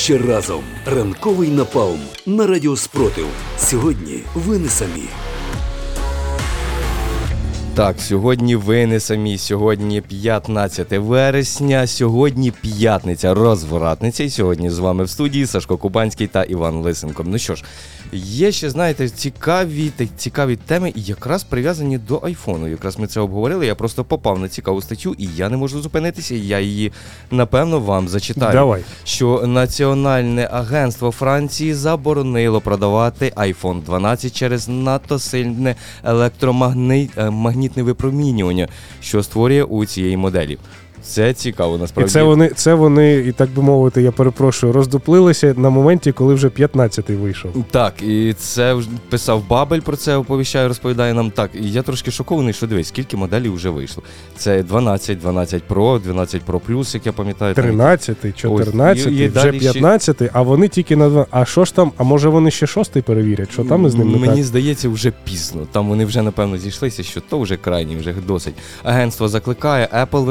Краще разом. Ранковий напалм на радіо Спротив. Сьогодні ви не самі. Так, сьогодні ви не самі. Сьогодні 15 вересня. Сьогодні п'ятниця, розвратниця. І сьогодні з вами в студії Сашко Кубанський та Іван Лисенко. Ну що ж, є ще, знаєте, цікаві цікаві теми, якраз прив'язані до айфону. Якраз ми це обговорили. Я просто попав на цікаву статтю, і я не можу зупинитися. Я її напевно вам зачитаю. Давай. Що Національне агентство Франції заборонило продавати iPhone 12 через надто сильне електромагнітне випромінювання, що створює у цієї моделі. Це цікаво, І насправді. це вони, це вони, і так би мовити, я перепрошую, роздуплилися на моменті, коли вже 15-й вийшов. Так, і це писав Бабель про це, оповіщає, розповідає нам так. І я трошки шокований, що дивись, скільки моделей вже вийшло. Це 12, 12 Pro, 12 Pro Plus, як я пам'ятаю. там 13-й, 14-й, і- і вже далі ще- а вони тільки на два. А що ж там? А може вони ще шостий перевірять? Що там із ним не Мені так? здається, вже пізно. Там вони вже напевно зійшлися, що то вже крайні, вже досить. Агентство закликає Apple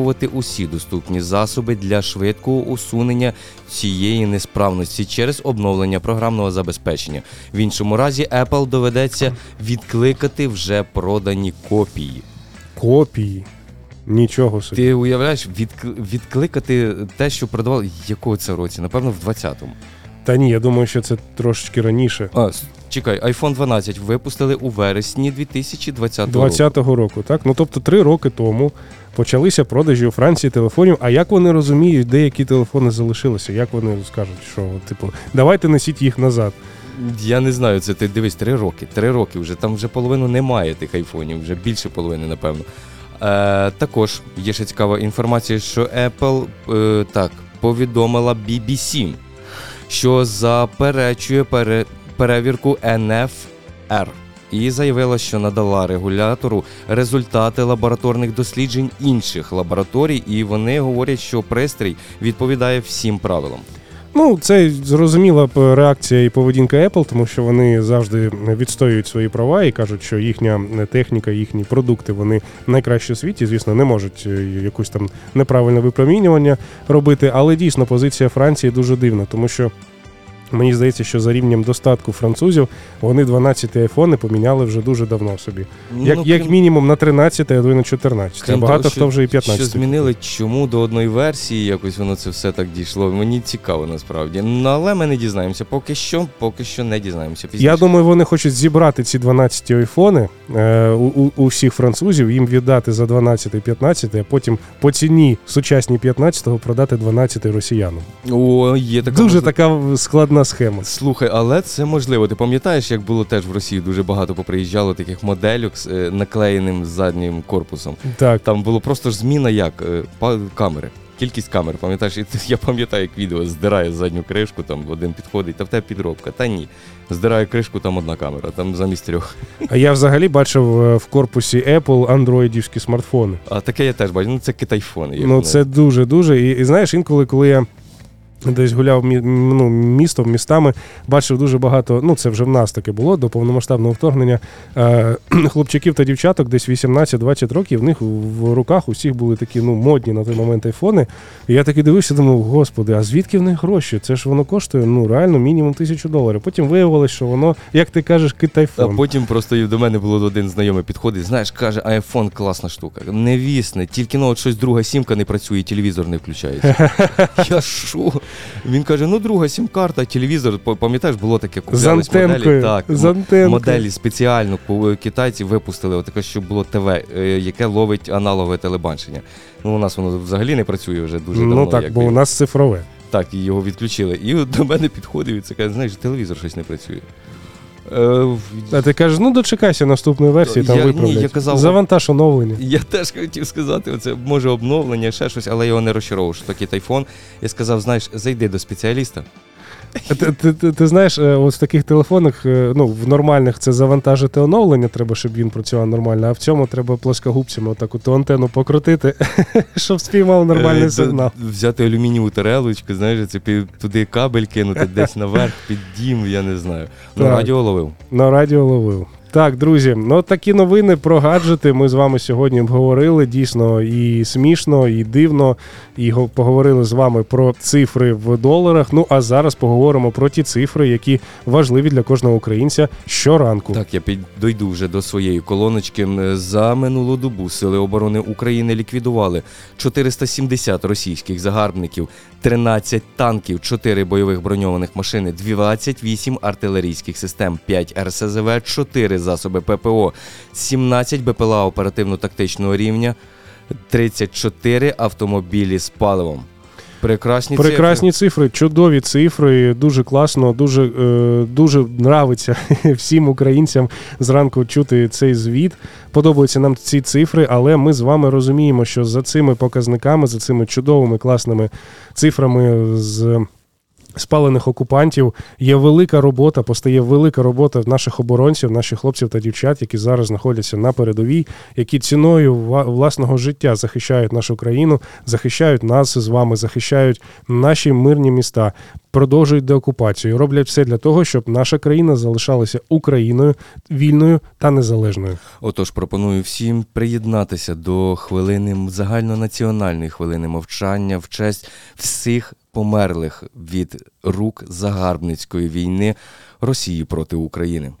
використовувати усі доступні засоби для швидкого усунення цієї несправності через обновлення програмного забезпечення. В іншому разі Apple доведеться відкликати вже продані копії. Копії. Нічого собі. Ти уявляєш, відк- відкликати те, що продавали якого це році? Напевно, в 20-му. Та ні, я думаю, що це трошечки раніше. А, чекай, iPhone 12 випустили у вересні 2020 року. 20-го року, так? Ну тобто три роки тому почалися продажі у Франції телефонів. А як вони розуміють, де які телефони залишилися? Як вони скажуть, що типу, давайте несіть їх назад. Я не знаю, це ти дивись, три роки. Три роки вже. Там вже половину немає тих айфонів, вже більше половини, напевно. Е, також є ще цікава інформація, що Apple е, так, повідомила BBC, що заперечує пере, перевірку NFR. І заявила, що надала регулятору результати лабораторних досліджень інших лабораторій, і вони говорять, що пристрій відповідає всім правилам. Ну, це зрозуміла реакція і поведінка Apple, тому що вони завжди відстоюють свої права і кажуть, що їхня техніка, їхні продукти вони найкращі у світі. Звісно, не можуть е, якусь там неправильне випромінювання робити. Але дійсно позиція Франції дуже дивна, тому що. Мені здається, що за рівнем достатку французів вони 12 айфони поміняли вже дуже давно собі. Як, Ну, як крім- мінімум на 13, а то й на 14. А багато того, хто вже і 15. Що змінили, чому до одної версії якось воно це все так дійшло. Мені цікаво насправді. Ну але ми не дізнаємося. Поки що, поки що не дізнаємося. Пізніше. Я думаю, вони хочуть зібрати ці 12 айфони е, у, у, у всіх французів, їм віддати за 12 і 15, а потім по ціні сучасній 15-го продати 12 росіянам. О, є така Дуже можли- така складна схема. Слухай, але це можливо. Ти пам'ятаєш, як було теж в Росії дуже багато поприїжджало таких моделюк з е, наклеєним заднім корпусом. Так. Там було просто ж зміна як е, па- камери. Кількість камер, пам'ятаєш, і ти- я пам'ятаю, як відео здирає задню кришку, там один підходить, та в тебе підробка. Та ні. Здирає кришку, там одна камера, там замість трьох. А я взагалі бачив е, в корпусі Apple андроїдівські смартфони. А таке я теж бачу. Ну це китайфони. як Ну вони. це дуже дуже. І, і знаєш, інколи, коли я. Десь гуляв ну, містом, містами, бачив дуже багато. Ну, це вже в нас таке було до повномасштабного вторгнення. Е, хлопчиків та дівчаток, десь 18-20 років, в них в руках усіх були такі ну, модні на той момент айфони. І я таки дивився, думав, господи, а звідки в них гроші? Це ж воно коштує ну реально мінімум тисячу доларів. Потім виявилось, що воно, як ти кажеш, А потім просто і до мене було один знайомий підходить. Знаєш, каже, iPhone класна штука. Невісне, тільки ну от щось друга сімка не працює, телевізор не включається. Я що? Він каже: ну друга сім-карта, телевізор, пам'ятаєш, було таке З куплялись моделі. Так, з антенкою. моделі спеціально китайці випустили, отаке, щоб було ТВ, е, яке ловить аналогове телебачення. Ну, у нас воно взагалі не працює вже дуже давно. ну так, якби. бо у нас цифрове. Так, і його відключили. І от до мене підходив і це каже, знаєш, телевізор щось не працює. Е, А ти кажеш, ну дочекайся наступної версії, там Я- ні, виправлять. я казав- Завантаж оновлення. Я теж хотів сказати, оце може обновлення, ще щось, але я його не розчаровував, що такий тайфон. Я сказав, знаєш, зайди до спеціаліста. Ти, ти, ти, ти знаєш, ось от в таких телефонах, е, ну, в нормальних це завантажити оновлення, треба, щоб він працював нормально, а в цьому треба плоскогубцями отаку ту антенну покрутити, щоб спіймав нормальний Е, сигнал. Взяти алюмінієву тарелочку, знаєш, це під, туди кабель кинути десь наверх, під дім, я не знаю. На радіо ловив. На радіо ловив. Так, друзі, ну такі новини про гаджети. Ми з вами сьогодні обговорили. Дійсно, і смішно, і дивно. І поговорили з вами про цифри в доларах. Ну а зараз поговоримо про ті цифри, які важливі для кожного українця щоранку. Так, я підійду вже до своєї колоночки. За минулу добу Сили оборони України ліквідували 470 російських загарбників, 13 танків, 4 бойових броньованих машини, 28 артилерійських систем, 5 РСЗВ, 4 засоби ППО, 17 БПЛА оперативно-тактичного рівня, 34 автомобілі з паливом. Прекрасні, Прекрасні цифри, чудові цифри, дуже класно, дуже, е, дуже нравиться всім українцям зранку чути цей звіт. Подобаються нам ці цифри, але ми з вами розуміємо, що за цими показниками, за цими чудовими класними цифрами з. Спалених окупантів є велика робота, постає велика робота наших оборонців, наших хлопців та дівчат, які зараз знаходяться на передовій, які ціною власного життя захищають нашу країну, захищають нас з вами, захищають наші мирні міста, продовжують деокупацію, роблять все для того, щоб наша країна залишалася Україною вільною та незалежною. Отож, пропоную всім приєднатися до хвилини загальнонаціональної хвилини мовчання в честь всіх померлих від рук загарбницької війни Росії проти України.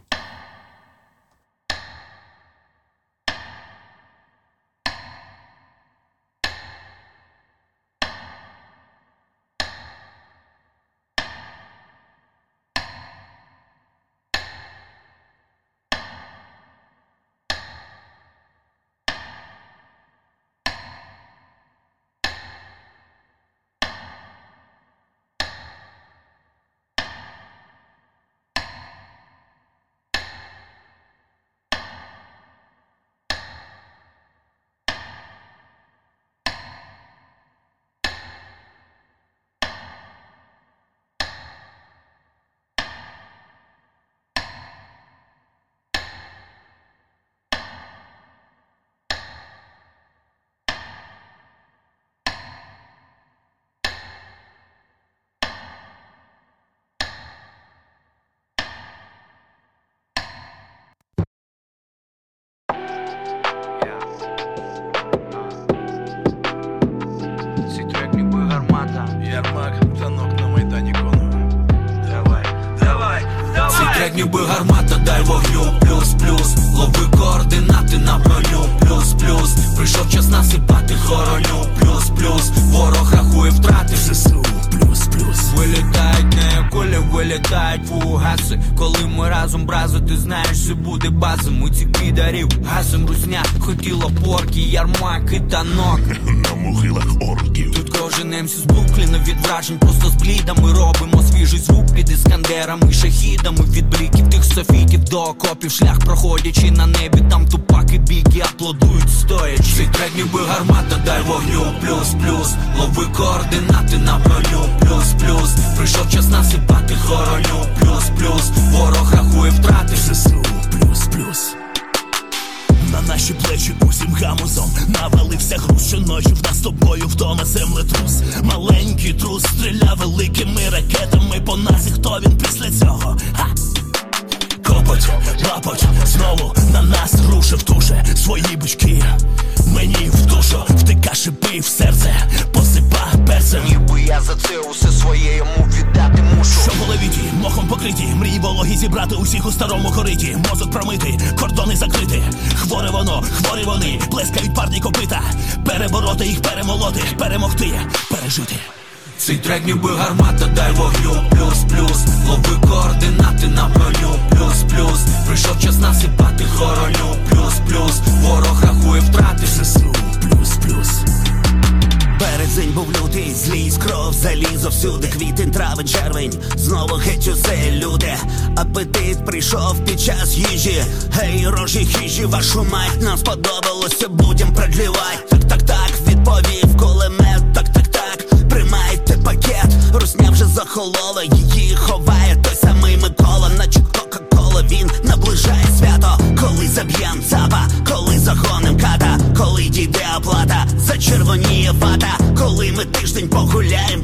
Продлівать. Так, так, так, відповів кулемет, так, так, так, приймайте пакет. Русня вже захолола, її ховає той самий Микола, наче Кока-Кола, він наближає свято, коли заб'єм цапа, коли загоним ката, коли дійде оплата, зачервоніє вата, коли ми тиждень погуляєм,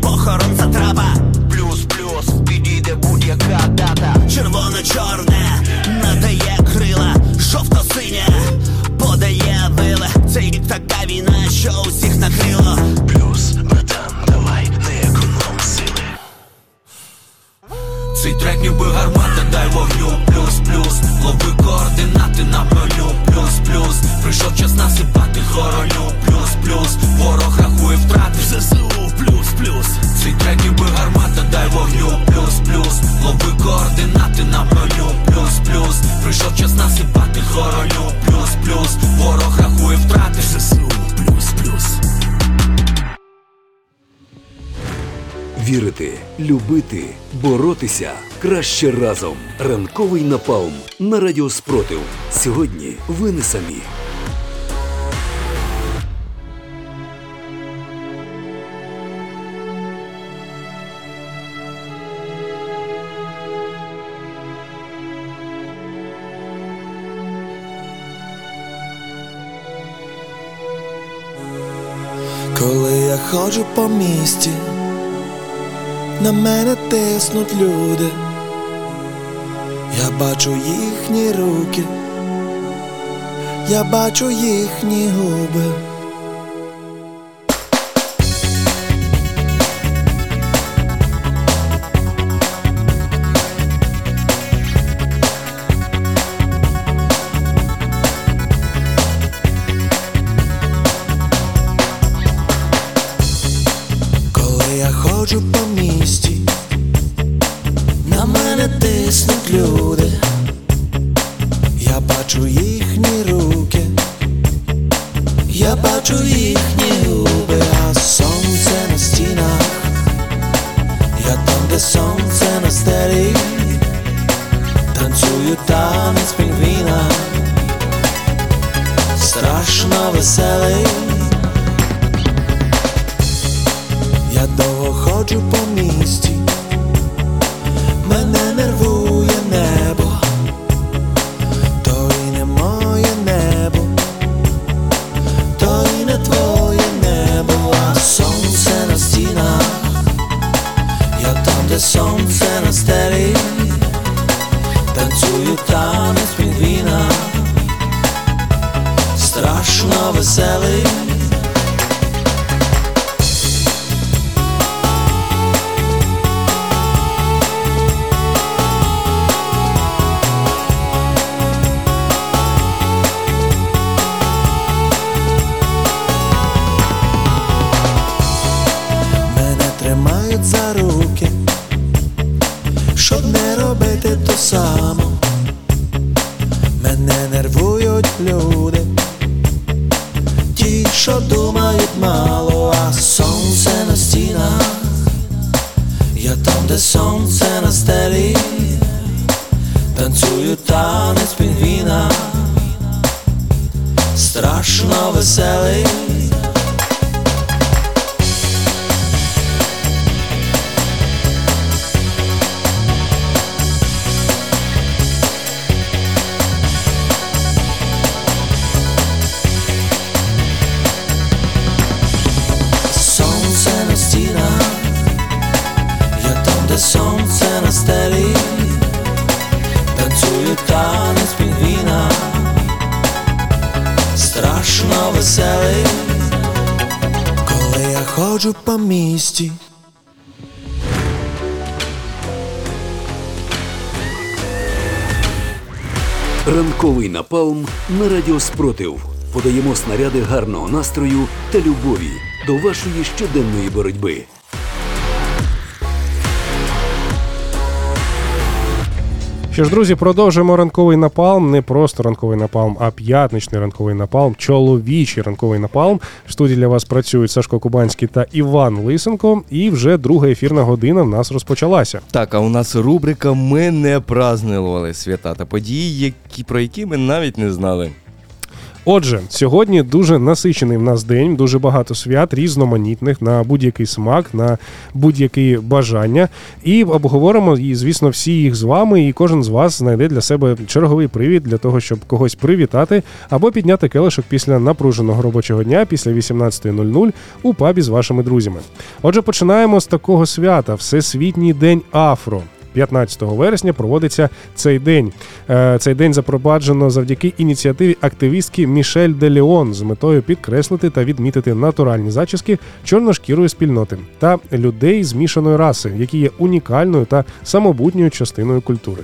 любити, боротися краще разом. Ранковий напалм на радіо Спротив. Сьогодні ви не самі. Коли я ходжу по місті, на мене тиснуть люди, я бачу їхні руки, я бачу їхні губи. Коли ходжу по місті. Ранковий напалм на радіо Спротив. Подаємо снаряди гарного настрою та любові до вашої щоденної боротьби. Що ж, друзі, продовжуємо ранковий напалм. Не просто ранковий напалм, а п'ятничний ранковий напалм, чоловічий ранковий напалм. В студії для вас працюють Сашко Кубанський та Іван Лисенко. І вже друга ефірна година в нас розпочалася. Так, а у нас рубрика Ми не празднували свята та події, які, про які ми навіть не знали. Отже, сьогодні дуже насичений в нас день, дуже багато свят, різноманітних на будь-який смак, на будь-які бажання. І обговоримо, і, звісно, всі їх з вами, і кожен з вас знайде для себе черговий привід для того, щоб когось привітати або підняти келишок після напруженого робочого дня після 18.00 у пабі з вашими друзями. Отже, починаємо з такого свята Всесвітній день Афро. 15 вересня проводиться цей день. Е, Цей день запроваджено завдяки ініціативі активістки Мішель де Леон з метою підкреслити та відмітити натуральні зачіски чорношкірої спільноти та людей змішаної раси, які є унікальною та самобутньою частиною культури.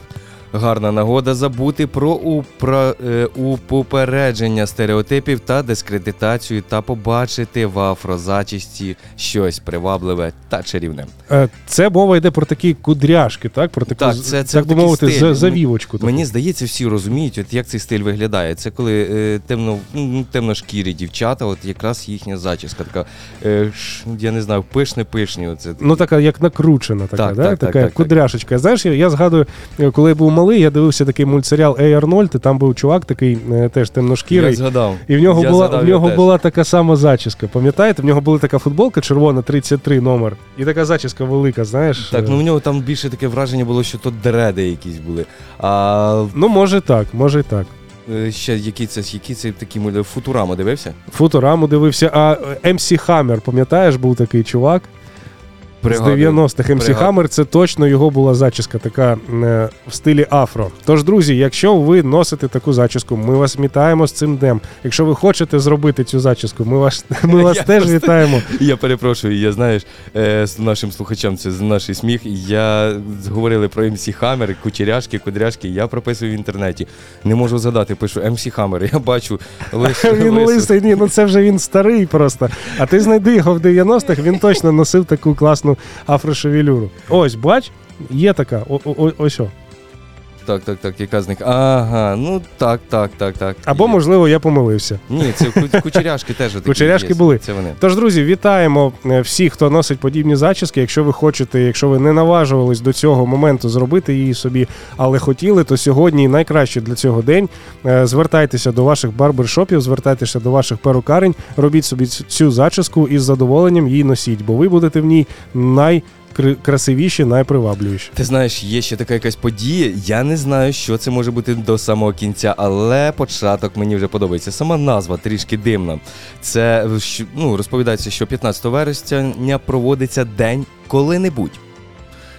Гарна нагода забути про упра... е, упопередження стереотипів та дискредитацію та побачити в афрозачісті щось привабливе та чарівне. Е, Це мова йде про такі кудряшки, так? Про таку, Так, це, це так би мовити, стиль. завівочку. таку. Мені здається, всі розуміють, от як цей стиль виглядає. Це коли е, темно, ну, темношкірі дівчата, от якраз їхня зачіска така, е, ш, я не знаю, пишне-пишні. Оце. Ну, така як накручена, така, Так, да? так, так, така так, так. кудряшечка. Знаєш, я, я згадую, е, коли я був малий, я дивився такий мультсеріал Ей Арнольд, і там був чувак такий е, теж темношкірий. Я згадав. І в нього Я була згадав в нього теж. була така сама зачіска. Пам'ятаєте? В нього була така футболка червона, 33 номер. І така зачіска велика, знаєш. Так, е. ну в нього там більше таке враження було, що то дреди якісь були. А Ну, може так, може і так. е, ще які це, які це такі Футурама дивився? Футураму дивився, а MC Hammer, пам'ятаєш, був такий чувак. Пригадую. З 90-х MC Пригадую. Hammer, це точно його була зачіска, така е, в стилі афро. Тож, друзі, якщо ви носите таку зачіску, ми вас вітаємо з цим днем. Якщо ви хочете зробити цю зачіску, ми вас, ми вас Я теж просто- вітаємо. Я перепрошую, я знаєш, е, нашим слухачам це з наш сміх. Я говорили про МС Хаммер, кучеряшки, кудряшки. Я прописую в інтернеті. Не можу згадати, пишу МС Хаммер. Я бачу лише Він лисий, ні, ну це вже він старий просто. А ти знайди його в 90-х, він точно носив таку класну афрошевелюру. Ось, бач, є така. О, о, о- ось о. Так, так, так, яка з них. Ага, ну так, так, так, так. Або, Є. можливо, я помилився. Ні, це ку- кучеряшки теж такі Кучеряшки є. були. Це вони. Тож, друзі, вітаємо е, всіх, хто носить подібні зачіски. Якщо ви хочете, якщо ви не наважувались до цього моменту зробити її собі, але хотіли, то сьогодні найкраще для цього день. Е, Звертайтеся до ваших барбершопів, звертайтеся до ваших перукарень, робіть собі цю зачіску і з задоволенням її носіть, бо ви будете в ній найкрасивіші, найпривабливіші. Ти знаєш, є ще така якась подія. Я не знаю, що це може бути до самого кінця, але початок мені вже подобається. Сама назва трішки дивна. Це ну, розповідається, що 15 вересня проводиться день коли-небудь.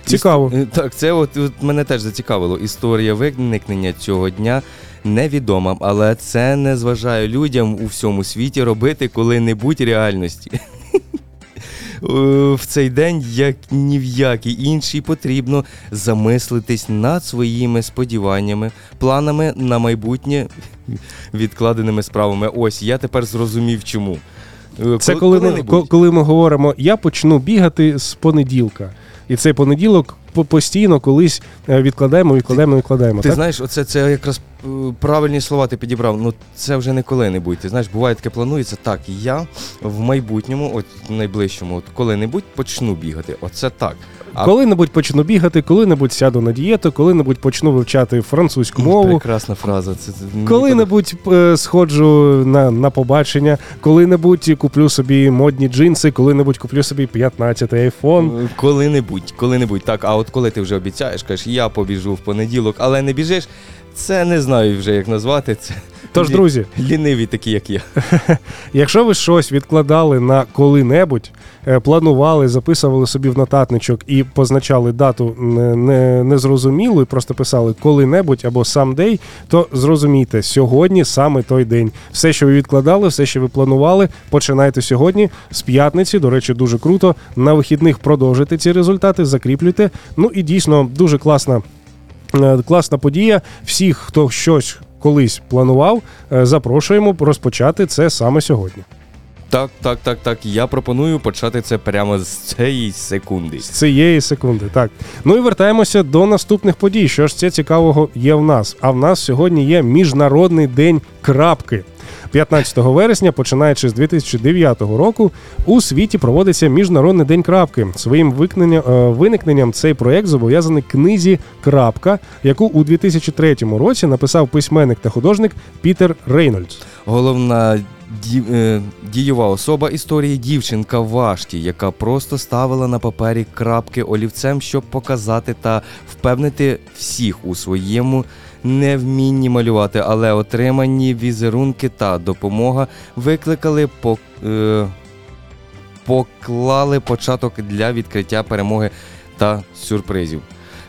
Цікаво. Іс- Так, це от, от мене теж зацікавило. Історія виникнення цього дня невідома, але це не зважає людям у всьому світі робити коли-небудь реальності. Е, В цей день, як ні в який інший, потрібно замислитись над своїми сподіваннями, планами на майбутнє, відкладеними справами. Ось я тепер зрозумів, чому. Е, Це коли ми, коли-небудь. коли ми говоримо, я почну бігати з понеділка. І цей понеділок постійно колись е, відкладаємо, відкладаємо, відкладаємо. Ти так? знаєш, оце це якраз е, правильні слова ти підібрав. Ну це вже не коли-небудь. Ти знаєш, буває таке планується. Так, я в майбутньому, от найближчому, от коли-небудь почну бігати. Оце так. А Коли-небудь почну бігати, коли-небудь сяду на дієту, коли-небудь почну вивчати французьку мову. прекрасна фраза. Це, Коли-небудь е, сходжу на, на побачення, коли-небудь куплю собі модні джинси, коли-небудь куплю собі 15-й айфон. Е, Коли-небудь, коли-небудь. Так, а от коли ти вже обіцяєш, кажеш, я побіжу в понеділок, але не біжиш, це не знаю вже як назвати. Це Тож, лі- друзі, ліниві такі, як я. Якщо ви щось відкладали на коли-небудь, е, планували, записували собі в нотатничок і позначали дату не- не- незрозумілу і просто писали коли-небудь або someday, то зрозумійте, сьогодні саме той день. Все, що ви відкладали, все, що ви планували, починайте сьогодні з п'ятниці. До речі, дуже круто. На вихідних продовжите ці результати, закріплюйте. Ну і дійсно дуже класна. Е, Класна подія. Всіх, хто щось колись планував, е, запрошуємо розпочати це саме сьогодні. Так, так, так, так. Я пропоную почати це прямо з цієї секунди. З цієї секунди. Так. Ну і вертаємося до наступних подій. Що ж це цікавого є в нас? А в нас сьогодні є Міжнародний день крапки. 15 вересня, починаючи з 2009 року, у світі проводиться Міжнародний день крапки. Своїм е, виникненням цей проєкт зобов'язаний книзі Крапка, яку у 2003 році написав письменник та художник Пітер Рейнольдс. Головна ді, е, дієва особа історії дівчинка Вашті, яка просто ставила на папері крапки олівцем, щоб показати та впевнити всіх у своєму невмінні малювати, але отримані візерунки та допомога викликали по, е, поклали початок для відкриття перемоги та сюрпризів.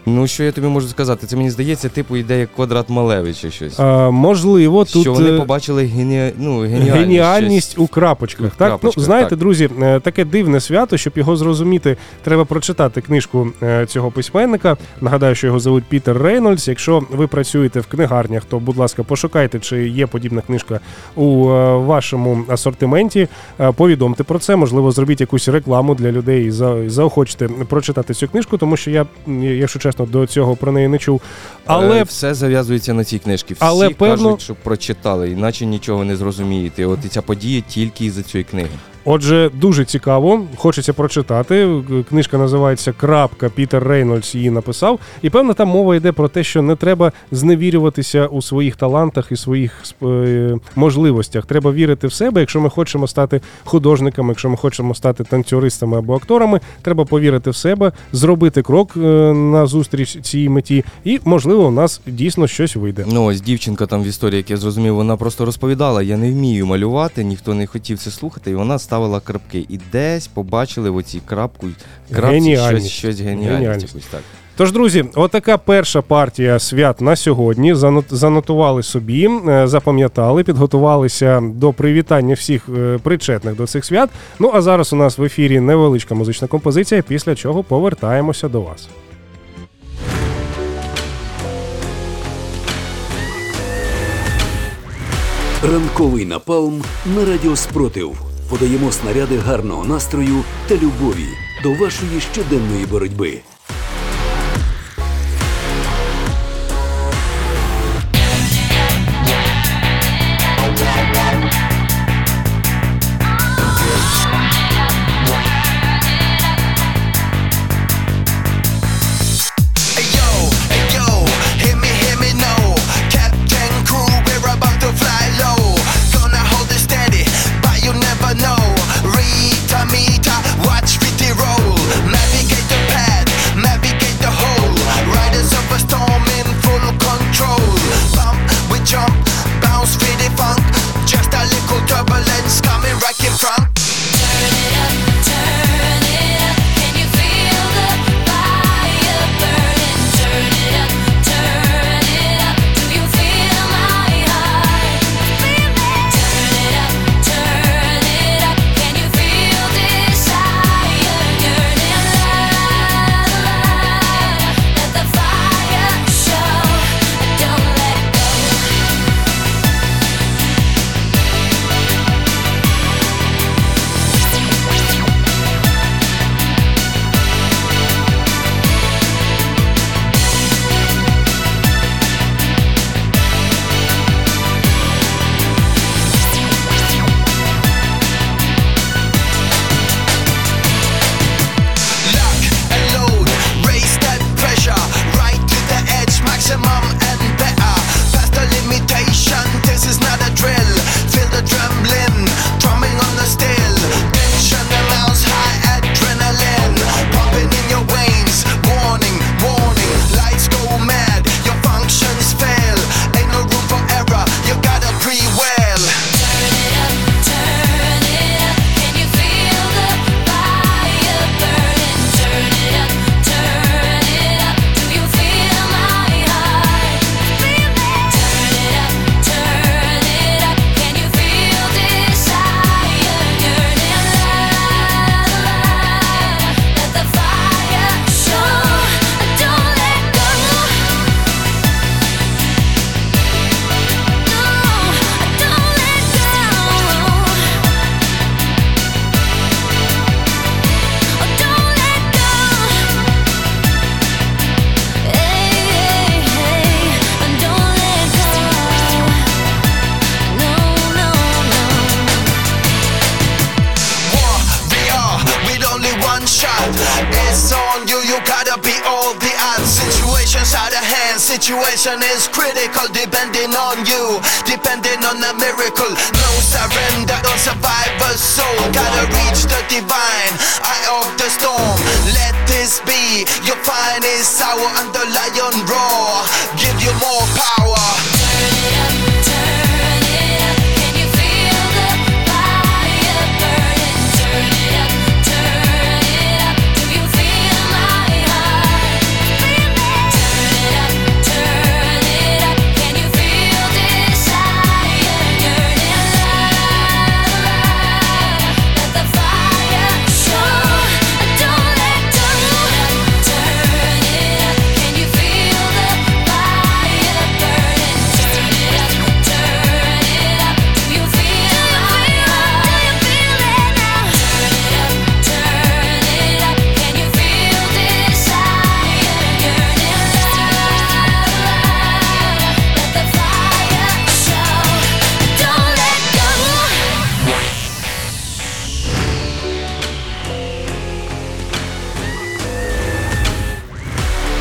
Ну, що я тобі можу сказати? Це мені здається, типу йде як квадрат Малевича щось. А, можливо, тут що вони е, побачили гені... ну, геніальність. Геніальність щось. у крапочках. У так? крапочках, ну, знаєте, так. друзі, е, таке дивне свято, щоб його зрозуміти, треба прочитати книжку е, цього письменника. Нагадаю, що його звуть Пітер Рейнольдс. Якщо ви працюєте в книгарнях, то, будь ласка, пошукайте, чи є подібна книжка у е, вашому асортименті. Е, Повідомте про це, можливо, зробіть якусь рекламу для людей і за- заохочте прочитати цю книжку, тому що я, якщо чесно, до цього про неї не чув. Але Е, все зав'язується на цій книжці. Всі Але, певно- кажуть, що прочитали, іначе нічого не зрозумієте. От і ця подія тільки із-за цієї книги. Отже, дуже цікаво, хочеться прочитати. Книжка називається Крапка. Пітер Рейнольдс її написав. І певно, там мова йде про те, що не треба зневірюватися у своїх талантах і своїх е, можливостях. Треба вірити в себе. Якщо ми хочемо стати художниками, якщо ми хочемо стати танцюристами або акторами, треба повірити в себе, зробити крок е, на зустріч цій меті, і можливо, у нас дійсно щось вийде. Ну ось дівчинка там в історії, як я зрозумів, вона просто розповідала: я не вмію малювати, ніхто не хотів це слухати, і вона ставила крапки. І десь побачили в оцій крапку крапці щось, щось геніальність. Геніальність. так. Тож, друзі, отака перша партія свят на сьогодні. Занот- Занотували собі, е, запам'ятали, підготувалися до привітання всіх е, причетних до цих свят. Ну а зараз у нас в ефірі невеличка музична композиція, після чого повертаємося до вас. Ранковий напалм на радіо Спротив. Подаємо снаряди гарного настрою та любові до вашої щоденної боротьби.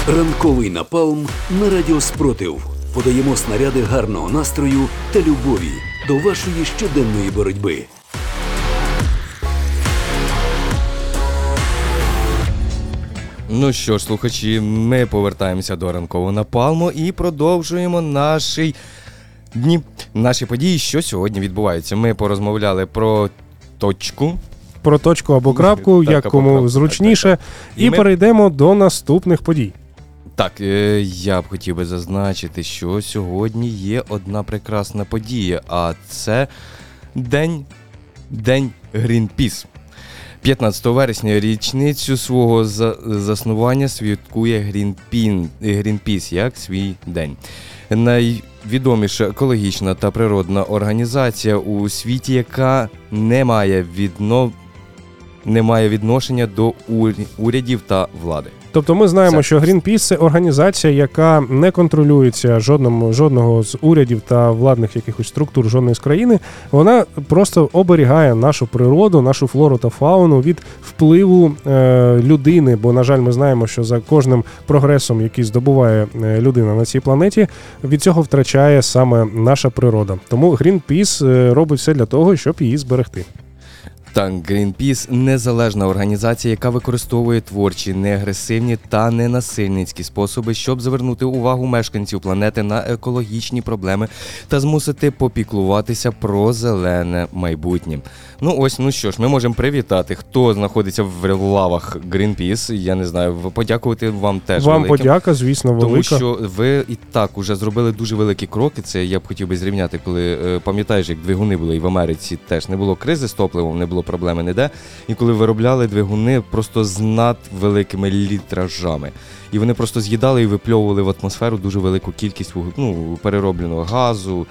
Ранковий напалм на радіо Спротив. Подаємо снаряди гарного настрою та любові до вашої щоденної боротьби. Ну що ж, слухачі, ми повертаємося до ранкового напалму і продовжуємо наші дні, наші події, що сьогодні відбувається. Ми порозмовляли про точку. Про точку або крапку, Так, як кому крапку, зручніше, так, так. і І ми- перейдемо до наступних подій. Так, е, я б хотів би зазначити, що сьогодні є одна прекрасна подія, а це День, День Greenpeace. 15 вересня річницю свого заснування святкує Greenpeace як свій день. Найвідоміша екологічна та природна організація у світі, яка не має відно... не має відношення до урядів та влади. Тобто ми знаємо, Це- що Greenpeace – це організація, яка не контролюється жодному жодного з урядів та владних якихось структур жодної з країни. Вона просто оберігає нашу природу, нашу флору та фауну від впливу е, людини. Бо, на жаль, ми знаємо, що за кожним прогресом, який здобуває е, людина на цій планеті, від цього втрачає саме наша природа. Тому Greenpeace е, робить все для того, щоб її зберегти. Так, Greenpeace – незалежна організація, яка використовує творчі, неагресивні та ненасильницькі способи, щоб звернути увагу мешканців планети на екологічні проблеми та змусити попіклуватися про зелене майбутнє. Ну ось, ну що ж, ми можемо привітати, хто знаходиться в лавах Greenpeace. Я не знаю, подякувати вам теж. Вам великим. подяка, звісно, велика. Тому що ви і так уже зробили дуже великі кроки. Це я б хотів би зрівняти, коли е, пам'ятаєш, як двигуни були і в Америці теж не було кризи з топливом, не було проблеми ніде. І коли виробляли двигуни просто з надвеликими літражами. І вони просто з'їдали і випльовували в атмосферу дуже велику кількість ну, переробленого газу,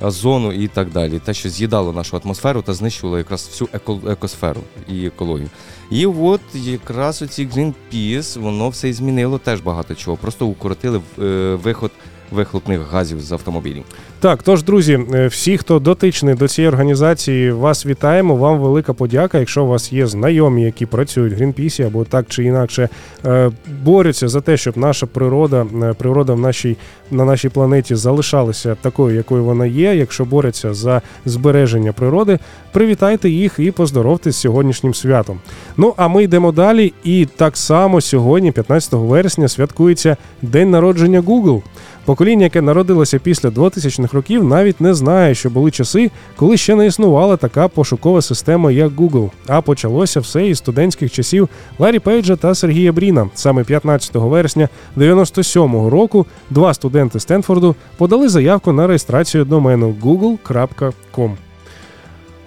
озону і так далі. Те, що з'їдало нашу атмосферу та знищувало якраз всю еко- екосферу і екологію. І от якраз оці Greenpeace, воно все і змінило теж багато чого. Просто укоротили е, виход вихлопних газів з автомобілів. Так, тож, друзі, е, всі, хто дотичний до цієї організації, вас вітаємо. Вам велика подяка. Якщо у вас є знайомі, які працюють в Грінпісі або так чи інакше е, борються за те, щоб наша природа, е, природа в нашій на нашій планеті залишалася такою, якою вона є. Якщо борються за збереження природи, привітайте їх і поздоровте з сьогоднішнім святом. Ну а ми йдемо далі. І так само сьогодні, 15 вересня, святкується день народження Google. Покоління, яке народилося після 2000-х років, навіть не знає, що були часи, коли ще не існувала така пошукова система, як Google. А почалося все із студентських часів Ларі Пейджа та Сергія Бріна. Саме 15 вересня 97-го року два студенти Стенфорду подали заявку на реєстрацію домену google.com.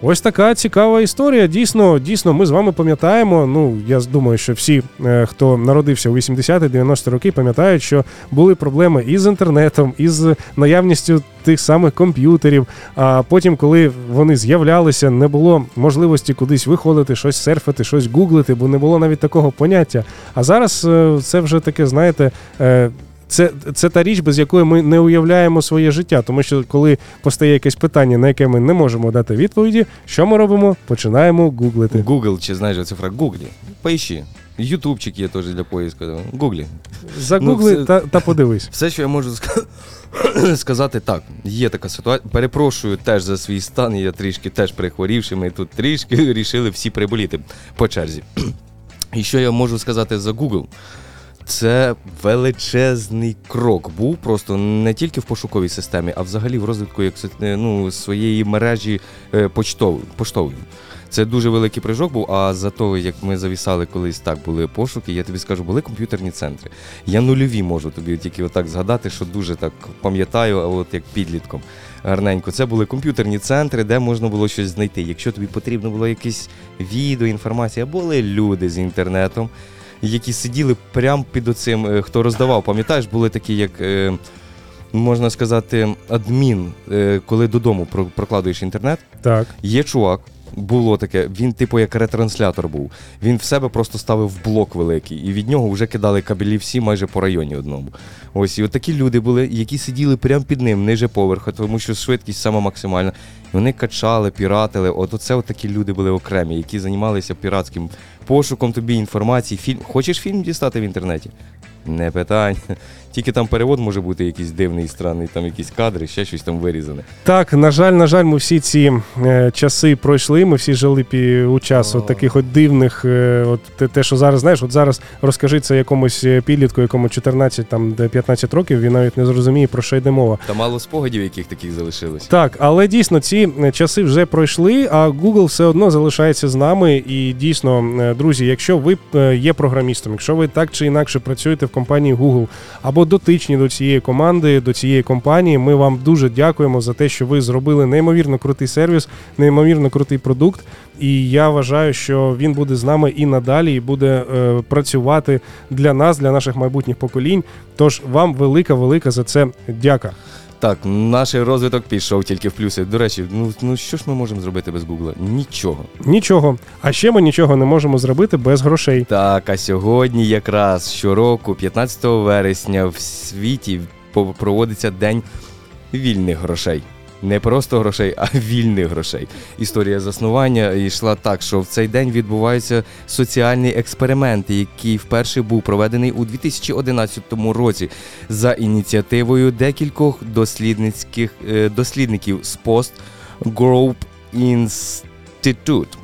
Ось така цікава історія. Дійсно, дійсно, ми з вами пам'ятаємо. Ну, я думаю, що всі, е, хто народився у 80-90 роки, пам'ятають, що були проблеми із інтернетом, із наявністю тих самих комп'ютерів. А потім, коли вони з'являлися, не було можливості кудись виходити, щось серфити, щось гуглити, бо не було навіть такого поняття. А зараз е, це вже таке, знаєте. Це, це та річ, без якої ми не уявляємо своє життя. Тому що коли постає якесь питання, на яке ми не можемо дати відповіді, що ми робимо? Починаємо гуглити. Google, чи знаєш цифра Google. Поїщи. Ютубчик є теж для поїзку. Гуглі. Загугли Ну, все- та, та подивись. Все, що я можу ска- сказати, так, є така ситуація. Перепрошую теж за свій стан, я трішки теж прихворівши, ми тут трішки вирішили всі приболіти по черзі. І що я можу сказати за Google? Це величезний крок був просто не тільки в пошуковій системі, а взагалі в розвитку як, е, ну, своєї мережі е, почтов- поштової. Це дуже великий прыжок був. А за того, як ми завісали колись так, були пошуки, я тобі скажу, були комп'ютерні центри. Я нульові можу тобі тільки отак згадати, що дуже так пам'ятаю, а от як підлітком. Гарненько. Це були комп'ютерні центри, де можна було щось знайти. Якщо тобі потрібно було якесь відео, інформація, були люди з інтернетом, які сиділи прямо під оцим, е, хто роздавав. Пам'ятаєш, були такі, як. е, Можна сказати, адмін, е, коли додому прокладуєш інтернет, Так. Є чувак, було таке, він, типу, як ретранслятор був. Він в себе просто ставив блок великий, і від нього вже кидали кабелі всі майже по районі одному. Ось, і от такі люди були, які сиділи прямо під ним, ниже поверху, тому що швидкість сама максимальна. Вони качали, піратили. От оце от такі люди були окремі, які займалися піратським пошуком тобі інформації. Фільм. Хочеш фільм дістати в інтернеті? Не питань. Тільки там перевод може бути якийсь дивний, странний, там якісь кадри, ще щось там вирізане. Так, на жаль, на жаль, ми всі ці е, часи пройшли. Ми всі жили пі, у час от таких от дивних. Е, от те, те, що зараз знаєш, от зараз розкажи це якомусь е, підлітку, якому 14 там де 15 років, він навіть не зрозуміє про що йде мова. Та мало спогадів, яких таких залишилось. Так, але дійсно ці е, часи вже пройшли, а Google все одно залишається з нами. І дійсно, е, друзі, якщо ви е, є програмістом, якщо ви так чи інакше працюєте в компанії Google або дотичні до цієї команди, до цієї компанії, ми вам дуже дякуємо за те, що ви зробили неймовірно крутий сервіс, неймовірно крутий продукт. І я вважаю, що він буде з нами і надалі, і буде е, працювати для нас, для наших майбутніх поколінь. Тож вам велика, велика за це дяка. Так, наш розвиток пішов тільки в плюси. До речі, ну, ну що ж ми можемо зробити без Гугла? Нічого. Нічого. А ще ми нічого не можемо зробити без грошей. Так, а сьогодні якраз щороку, 15 вересня, в світі проводиться День вільних грошей. Не просто грошей, а вільних грошей. Історія заснування йшла так, що в цей день відбувається соціальний експеримент, який вперше був проведений у 2011 році за ініціативою декількох дослідницьких е, дослідників з пост Group Institute.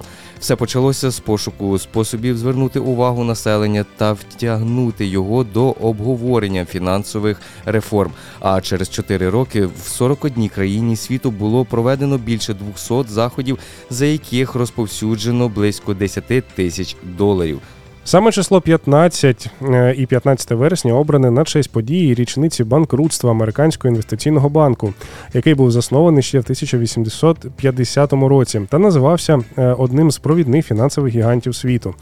Все почалося з пошуку способів звернути увагу населення та втягнути його до обговорення фінансових реформ. А через 4 роки в 41 країні світу було проведено більше 200 заходів, за яких розповсюджено близько 10 тисяч доларів. Саме число 15 е, і 15 вересня обране на честь події річниці банкрутства Американського інвестиційного банку, який був заснований ще в 1850 році та називався е, одним з провідних фінансових гігантів світу.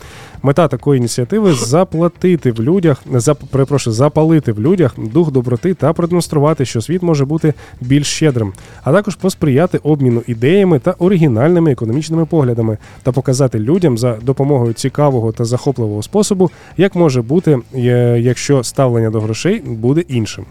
Мета такої ініціативи заплатити в людях, зап, перепрошую, запалити в людях дух доброти та продемонструвати, що світ може бути більш щедрим, а також посприяти обміну ідеями та оригінальними економічними поглядами та показати людям за допомогою цікавого та захопливого способу, як може бути, е, якщо ставлення до грошей буде іншим.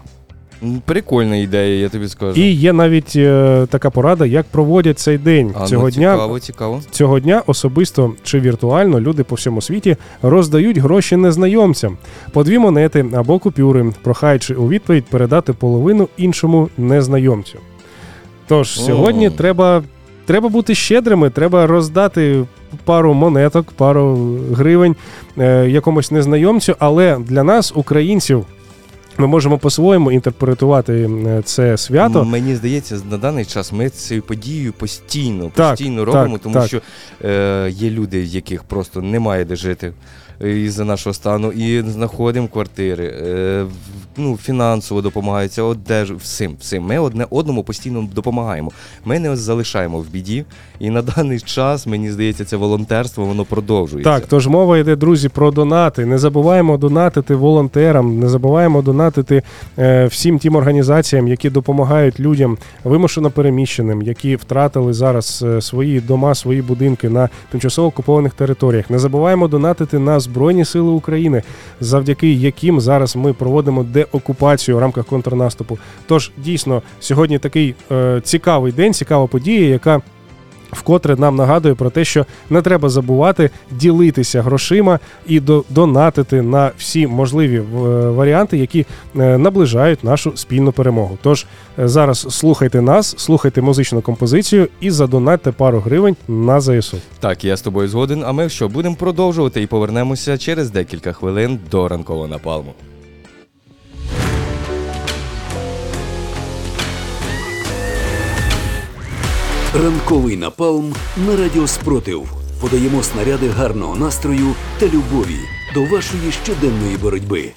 Прикольна ідея, я тобі скажу. І є навіть е, така порада, як проводять цей день А, ну, цього дня. цікаво, цікаво. Цього дня особисто чи віртуально люди по всьому світі роздають гроші незнайомцям по дві монети або купюри, прохаючи у відповідь передати половину іншому незнайомцю. Тож О. сьогодні треба, треба бути щедрими, треба роздати пару монеток, пару гривень е, якомусь незнайомцю, але для нас, українців, ми можемо по-своєму інтерпретувати е, це свято. Мені здається, на даний час ми цією подією постійно, Так, постійно так, робимо, тому так. що е, є люди, в яких просто немає де жити із-за нашого стану, і знаходимо квартири, е, ну, фінансово допомагаються, одежу, всім, всім. Ми одне одному постійно допомагаємо. Ми не залишаємо в біді, і на даний час, мені здається, це волонтерство, воно продовжується. Так, тож мова йде, друзі, про донати. Не забуваємо донатити волонтерам, не забуваємо донатити е, всім тим організаціям, які допомагають людям вимушено переміщеним, які втратили зараз е, свої дома, свої будинки на тимчасово окупованих територіях. Не забуваємо донатити на Збройні Сили України, завдяки яким зараз ми проводимо деокупацію в рамках контрнаступу. Тож дійсно сьогодні такий е, цікавий день, цікава подія, яка вкотре нам нагадує про те, що не треба забувати ділитися грошима і до- донатити на всі можливі е, варіанти, які е, наближають нашу спільну перемогу. Тож е, зараз слухайте нас, слухайте музичну композицію і задонатьте пару гривень на ЗСУ. Так, я з тобою згоден. А ми що, будемо продовжувати і повернемося через декілька хвилин до ранкового напалму. Ранковий напалм на радіо Спротив. Подаємо снаряди гарного настрою та любові до вашої щоденної боротьби.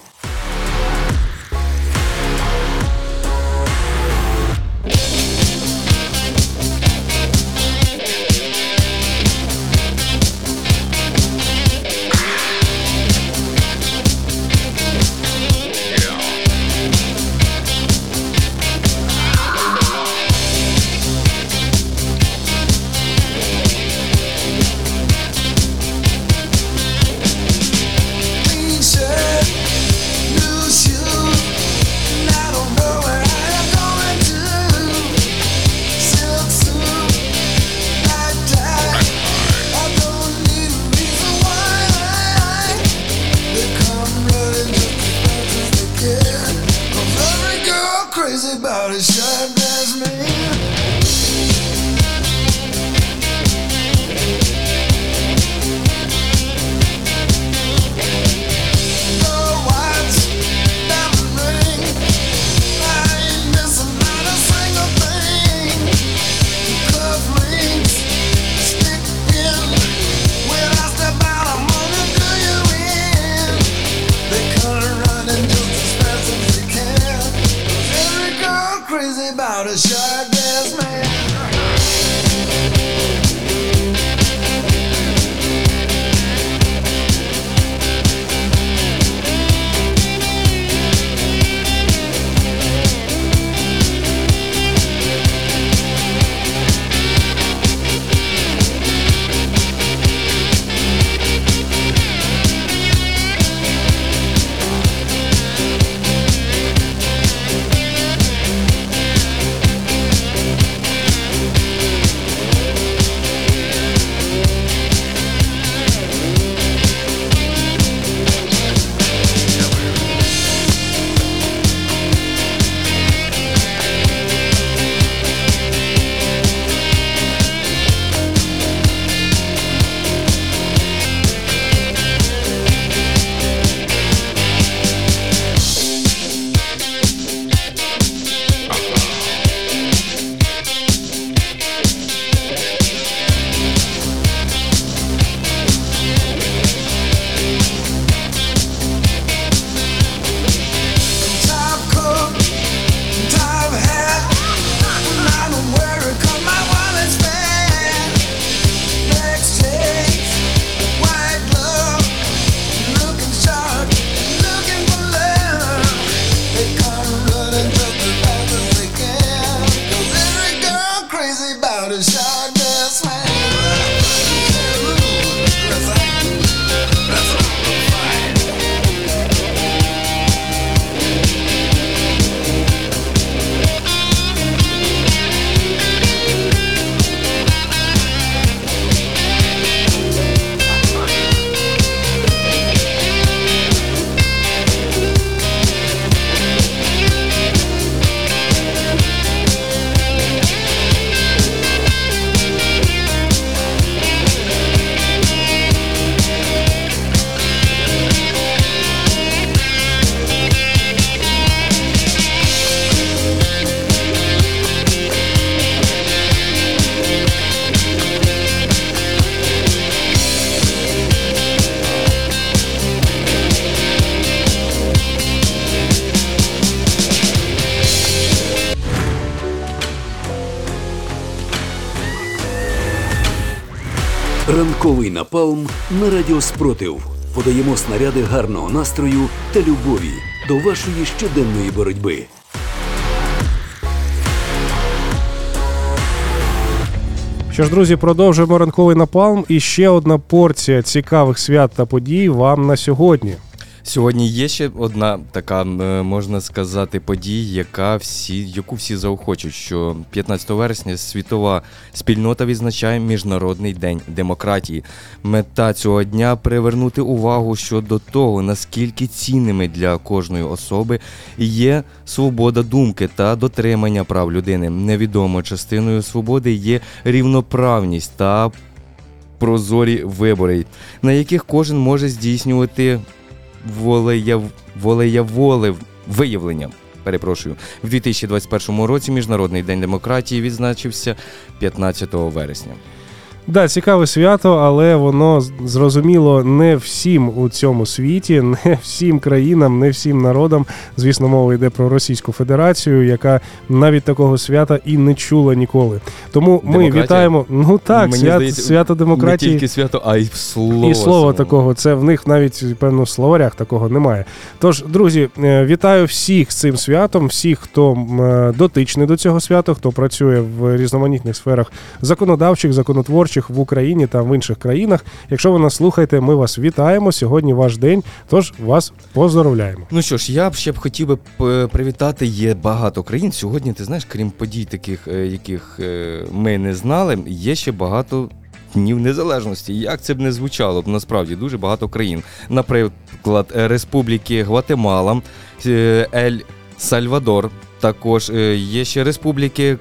На радіо Спротив. Подаємо снаряди гарного настрою та любові до вашої щоденної боротьби. Що ж, друзі, продовжуємо ранковий напалм. І ще одна порція цікавих свят та подій вам на сьогодні. Сьогодні є ще одна така, е, можна сказати, подія, яка всі, яку всі заохочуть, що 15 вересня світова спільнота відзначає Міжнародний день демократії. Мета цього дня привернути увагу щодо того, наскільки цінними для кожної особи є свобода думки та дотримання прав людини. Невідомо частиною свободи є рівноправність та прозорі вибори, на яких кожен може здійснювати волеяв... волеяволе виявлення. Перепрошую, в 2021 році Міжнародний день демократії відзначився 15 вересня. Да, цікаве свято, але воно зрозуміло не всім у цьому світі, не всім країнам, не всім народам. Звісно, мова йде про Російську Федерацію, яка навіть такого свята і не чула ніколи. Тому ми Демократія? вітаємо. Ну так, Мені свят, здається, свято демократії. Не тільки свято, а й слово. І слова такого, це в них навіть певно в словарях такого немає. Тож, друзі, е, вітаю всіх з цим святом, всіх, хто е, дотичний до цього свята, хто працює в різноманітних сферах законодавчих, законотворчих в Україні та в інших країнах. Якщо ви нас слухаєте, ми вас вітаємо. Сьогодні ваш день, тож вас поздоровляємо. Ну що ж, я б ще б хотів би привітати. Є багато країн. Сьогодні, ти знаєш, крім подій, таких, е, яких е, ми не знали, є ще багато. Днів незалежності, як це б не звучало, насправді дуже багато країн. Наприклад, Республіки Гватемала, е, Ель Сальвадор, також є ще республіки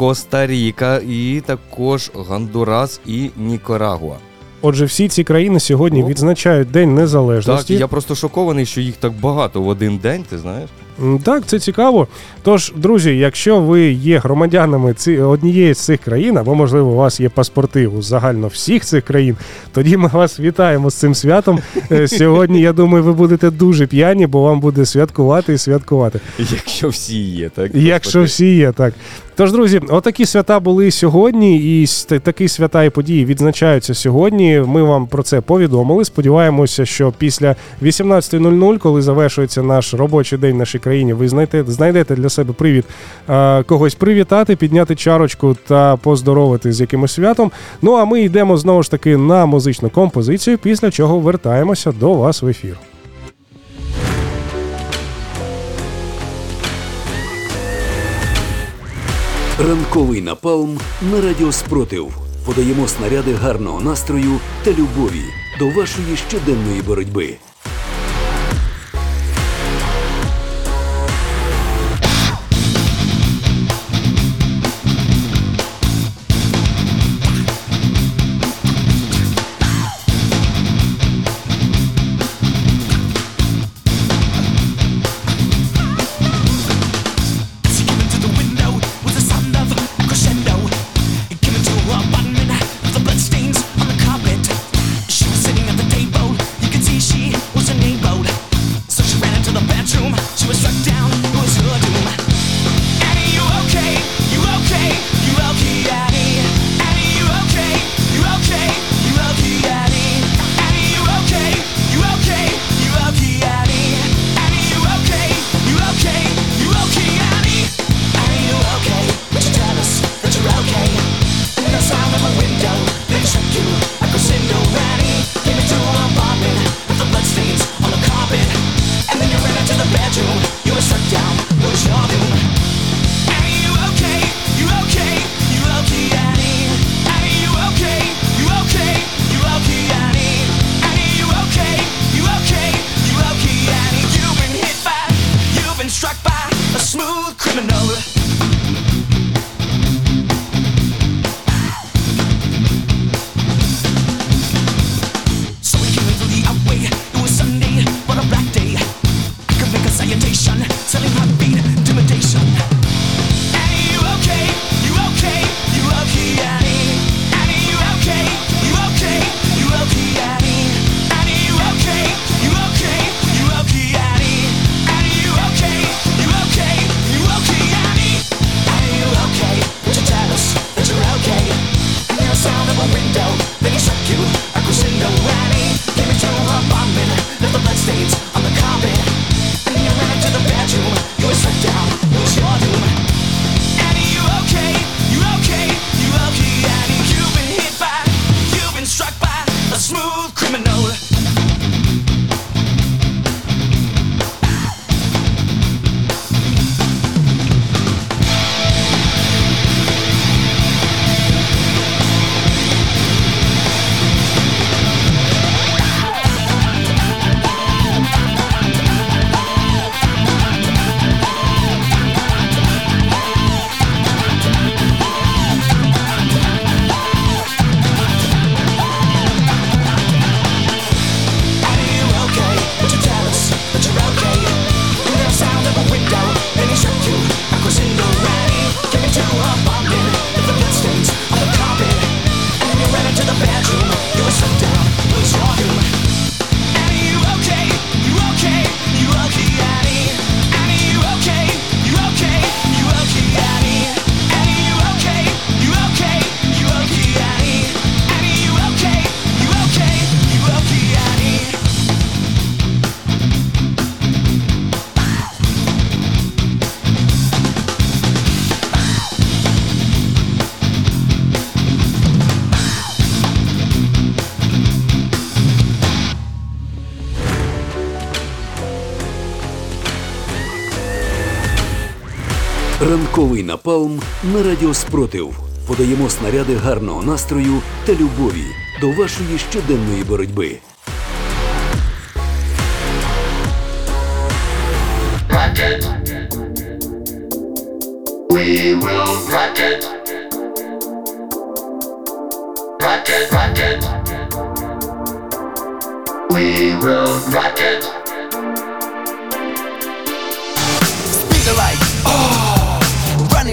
Коста-Ріка і також Гондурас і Нікарагуа. Отже, всі ці країни сьогодні відзначають День Так, Незалежності. я просто шокований, що їх так багато в один день, ти знаєш? Так, це цікаво. Тож, друзі, якщо ви є громадянами ці, однієї з цих країн, або можливо у вас є паспорти у загально всіх цих країн, тоді ми вас вітаємо з цим святом. Е, Сьогодні, я думаю, ви будете дуже п'яні, бо вам буде святкувати і святкувати. Якщо всі є, так? Якщо всі є, так. Тож, друзі, отакі свята були сьогодні, і такі свята і події відзначаються сьогодні. Ми вам про це повідомили. Сподіваємося, що після 18.00, коли завершується наш робочий день в нашій країні, ви знайдете, знайдете для себе привід е, когось привітати, підняти чарочку та поздоровити з якимось святом. Ну а ми йдемо знову ж таки на музичну композицію, після чого вертаємося до вас в ефір. Ранковий напалм на радіо Спротив. Подаємо снаряди гарного настрою та любові до вашої щоденної боротьби. Ранковий напалм на радіо Спротив. Подаємо снаряди гарного настрою та любові до вашої щоденної боротьби. We will rock it.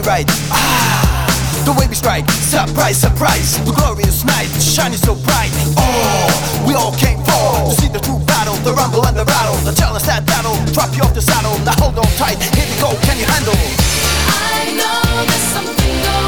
Running right, ah, the way we strike, surprise, surprise, the glorious night, shining so bright, oh, we all came for to see the true battle, the rumble and the rattle, the challenge that battle, drop you off the saddle, now hold on tight, here we go, can you handle? I know there's something going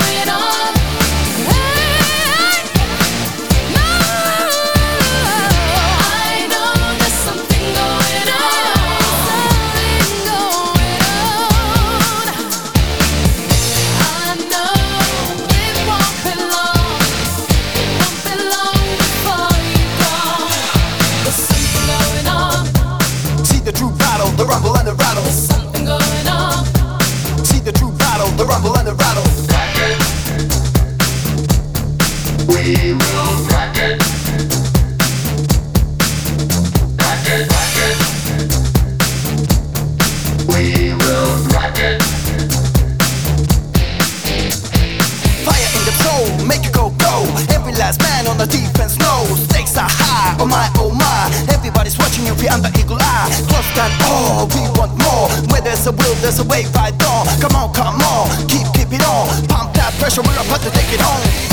oh, we want more. Where there's a will, there's a way right on. Come on, come on, keep, keep it on. Pump that pressure, we're about to take it home.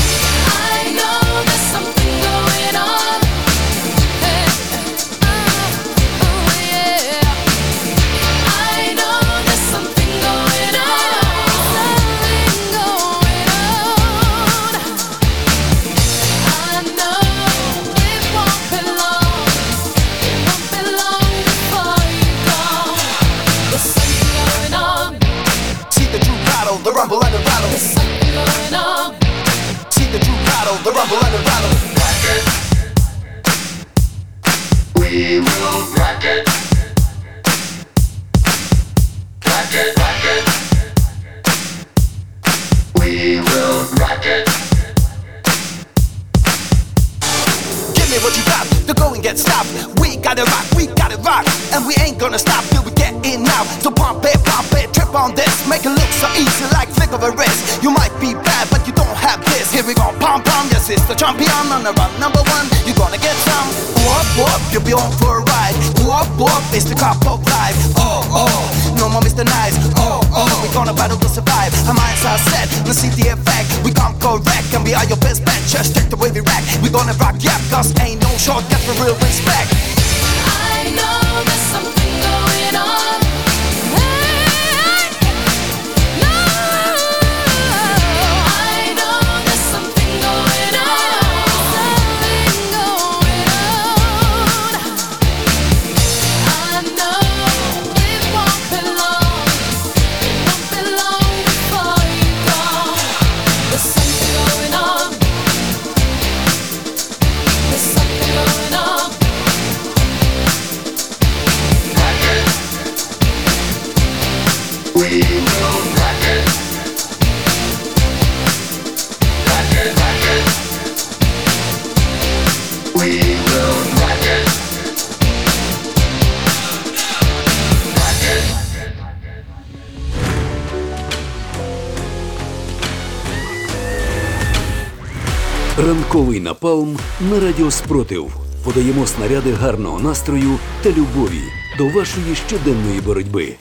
Ранковий напалм на радіо Спротив. Подаємо снаряди гарного настрою та любові до вашої щоденної боротьби.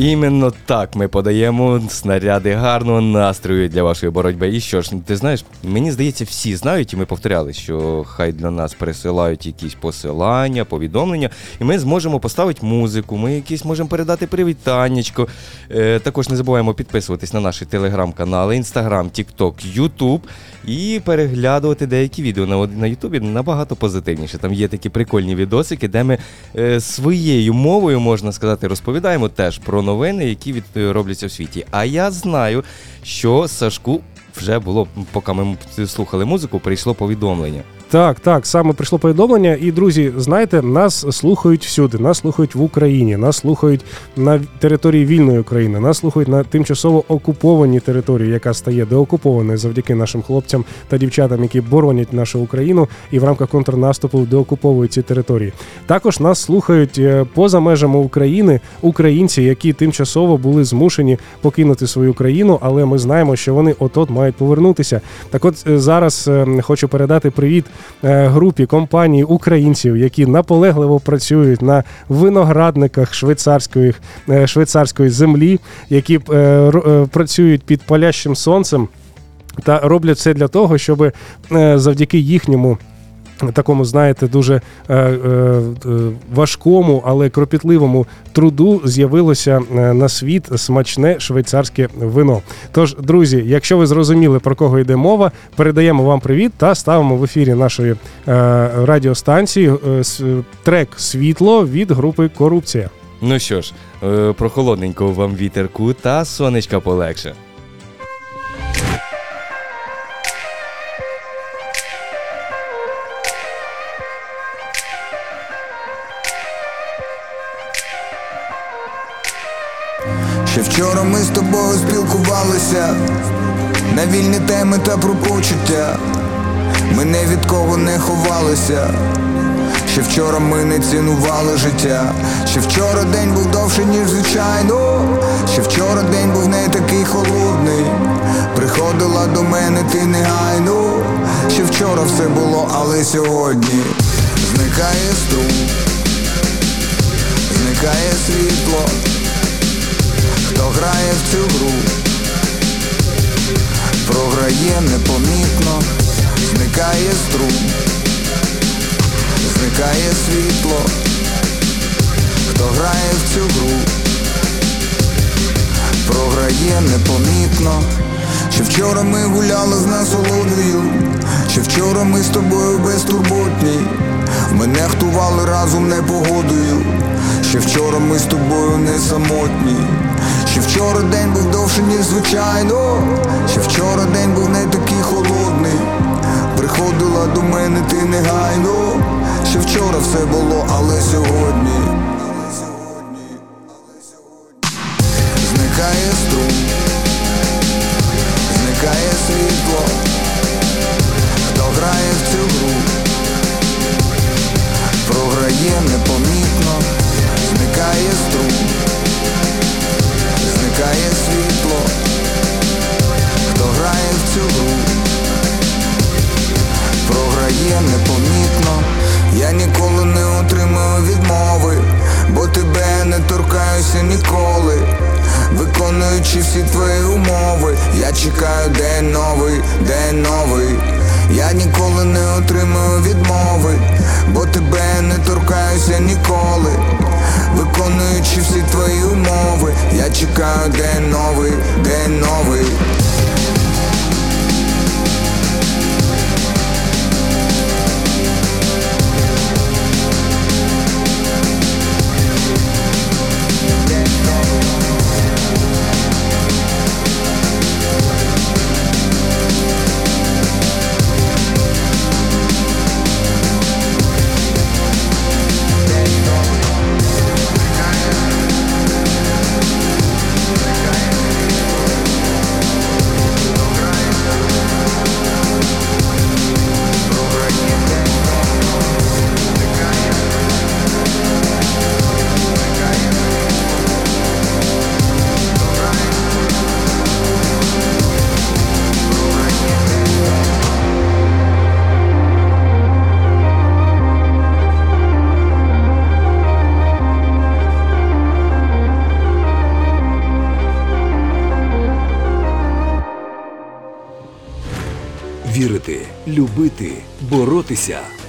Іменно так ми подаємо снаряди гарного настрою для вашої боротьби. І що ж, ти знаєш, мені здається, всі знають, і ми повторяли, що хай для нас присилають якісь посилання, повідомлення, і ми зможемо поставити музику, ми якісь можемо передати привітаннячко. Е, також не забуваємо підписуватись на наші телеграм-канали, інстаграм, тікток, ютуб і переглядувати деякі відео на, на Ютубі набагато позитивніше. Там є такі прикольні відосики, де ми е, своєю мовою, можна сказати, розповідаємо теж про новини, які від, е, робляться в світі. А я знаю, що Сашку вже було, поки ми слухали музику, прийшло повідомлення. Так, так, саме прийшло повідомлення. І друзі, знаєте, нас слухають всюди. Нас слухають в Україні, нас слухають на території вільної України, нас слухають на тимчасово окупованій території, яка стає деокупованою завдяки нашим хлопцям та дівчатам, які боронять нашу Україну і в рамках контрнаступу деокуповують ці території. Також нас слухають е, поза межами України українці, які тимчасово були змушені покинути свою країну, але ми знаємо, що вони от-от мають повернутися. Так, от е, зараз е, хочу передати привіт групі компанії українців, які наполегливо працюють на виноградниках швейцарської, е, швейцарської землі, які е, е, працюють під палящим сонцем. Та роблять все для того, щоб е, завдяки їхньому такому, знаєте, дуже е, е, е, важкому, але кропітливому труду з'явилося е, на світ смачне швейцарське вино. Тож, друзі, якщо ви зрозуміли про кого йде мова, передаємо вам привіт та ставимо в ефірі нашої е, радіостанції е, трек Світло від групи Корупція. Ну що ж, прохолодненького вам вітерку та сонечка полегше. Вчора ми з тобою спілкувалися на вільні теми та про почуття. Ми не від кого не ховалися. Ще вчора ми не цінували життя. Ще вчора день був довший, ніж звичайно. Ще вчора день був не такий холодний. Приходила до мене ти негайно. Ще вчора все було, але сьогодні зникає струм, зникає світло. Хто грає в цю гру, програє непомітно, зникає струм, зникає світло, хто грає в цю гру, програє непомітно. Ще вчора ми гуляли з насолодою, ще вчора ми з тобою безтурботні. Ми нехтували разом непогодою. Ще вчора ми з тобою не самотні. Ще вчора день був довший, ніж звичайно. Ще вчора день був не такий холодний. Приходила до мене ти негайно. Ще вчора все було, але сьогодні. Зникає струм, зникає світло. Хто грає в цю гру, програє непомітно, зникає струм, зникає світло. Хто грає в цю гру, програє непомітно. Я ніколи не отримаю відмови, бо тебе не торкаюся ніколи. Виконуючи всі твої умови, я чекаю день новий, день новий. Я ніколи не отримаю відмови, бо тебе не торкаюся ніколи. Виконуючи всі твої умови, я чекаю день новий, день новий.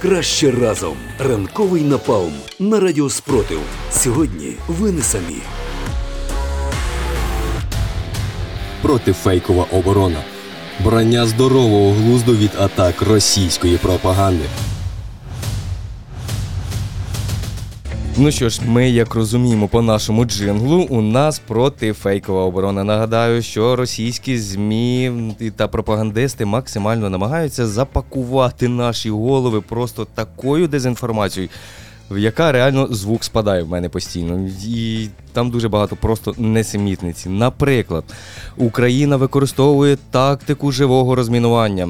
Краще разом. Ранковий напалм на радіо Спротив. Сьогодні ви не самі. Протифейкова оборона. Брання здорового глузду від атак російської пропаганди. Ну що ж, ми як розуміємо по нашому джинглу, у нас протифейкова оборона. Нагадаю, що російські змі та пропагандисти максимально намагаються запакувати наші голови просто такою дезінформацією. В яка реально звук спадає в мене постійно, і там дуже багато просто несемітниці. Наприклад, Україна використовує тактику живого розмінування.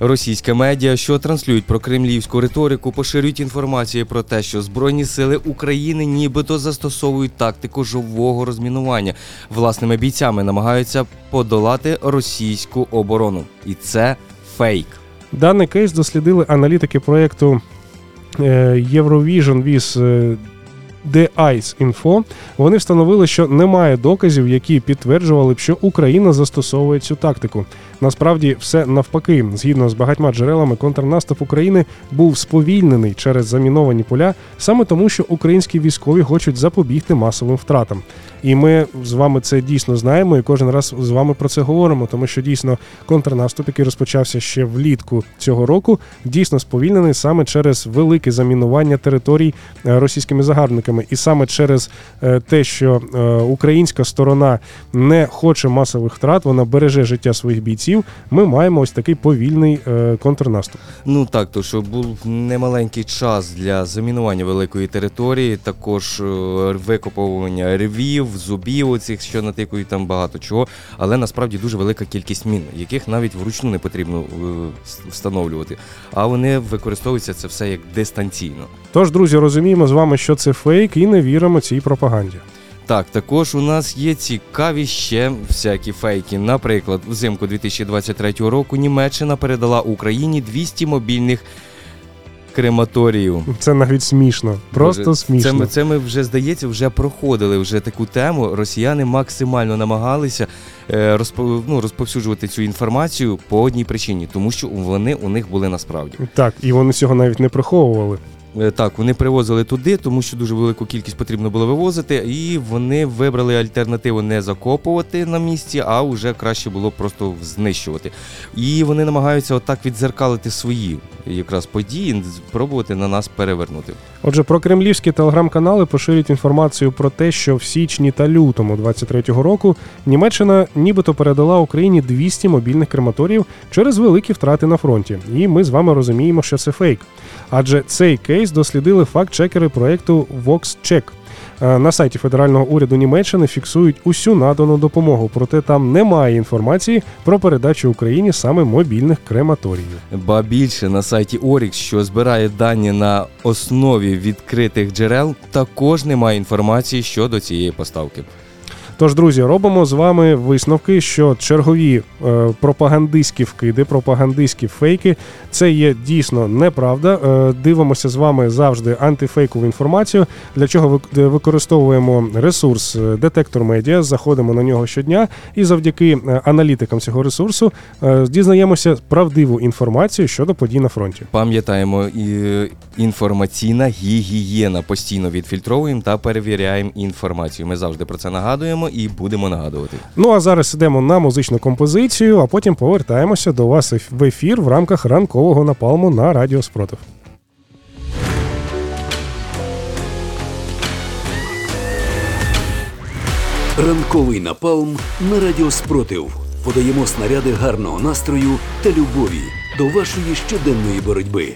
Російське медіа, що транслюють про кремлівську риторику, поширюють інформацію про те, що Збройні сили України нібито застосовують тактику живого розмінування. Власними бійцями намагаються подолати російську оборону. І це фейк. Даний кейс дослідили аналітики проєкту е, Eurovision with е, The Ice Info. Вони встановили, що немає доказів, які підтверджували б, що Україна застосовує цю тактику. Насправді, все навпаки, згідно з багатьма джерелами, контрнаступ України був сповільнений через заміновані поля, саме тому, що українські військові хочуть запобігти масовим втратам. І ми з вами це дійсно знаємо, і кожен раз з вами про це говоримо, тому що дійсно контрнаступ, який розпочався ще влітку цього року, дійсно сповільнений саме через велике замінування територій е, російськими загарбниками, і саме через е, те, що е, українська сторона не хоче масових втрат, вона береже життя своїх бійців. Ми маємо ось такий повільний е, контрнаступ. Ну так, то що був немаленький час для замінування великої території, також е, викопування рвів, зубів, оцих, що натикують там багато чого. Але насправді дуже велика кількість мін, яких навіть вручну не потрібно е, встановлювати. А вони використовуються це все як дистанційно. Тож, друзі, розуміємо з вами, що це фейк, і не віримо цій пропаганді. Так, також у нас є цікаві ще всякі фейки. Наприклад, взимку 2023 року Німеччина передала Україні 200 мобільних крематоріїв. Це навіть смішно, просто Боже, смішно. Це ми, це ми вже здається, вже проходили вже таку тему. Росіяни максимально намагалися е, розпо, ну, розповсюджувати цю інформацію по одній причині, тому що вони у них були насправді. Так, і вони цього навіть не приховували. Е, Так, вони привозили туди, тому що дуже велику кількість потрібно було вивозити, і вони вибрали альтернативу не закопувати на місці, а вже краще було просто знищувати. І вони намагаються отак відзеркалити свої якраз події, спробувати на нас перевернути. Отже, про кремлівські телеграм-канали поширюють інформацію про те, що в січні та лютому 23-го року Німеччина нібито передала Україні 200 мобільних крематоріїв через великі втрати на фронті. І ми з вами розуміємо, що це фейк. Адже цей кейс дослідили факт-чекери проєкту VoxCheck. Е, На сайті федерального уряду Німеччини фіксують усю надану допомогу, проте там немає інформації про передачу Україні саме мобільних крематоріїв. Ба більше на сайті Orix, що збирає дані на основі відкритих джерел, також немає інформації щодо цієї поставки. Тож, друзі, робимо з вами висновки, що чергові е, пропагандистські вкиди, пропагандистські фейки це є дійсно неправда. Е, дивимося з вами завжди антифейкову інформацію. Для чого вик- використовуємо ресурс е, детектор медіа, заходимо на нього щодня, і завдяки аналітикам цього ресурсу дізнаємося правдиву інформацію щодо подій на фронті. Пам'ятаємо, і інформаційна гігієна. Постійно відфільтровуємо та перевіряємо інформацію. Ми завжди про це нагадуємо і будемо нагадувати. Ну а зараз йдемо на музичну композицію, а потім повертаємося до вас в ефір в рамках ранкового напалму на Радіо Спротив. Ранковий напалм на радіо Спротив. Подаємо снаряди гарного настрою та любові до вашої щоденної боротьби.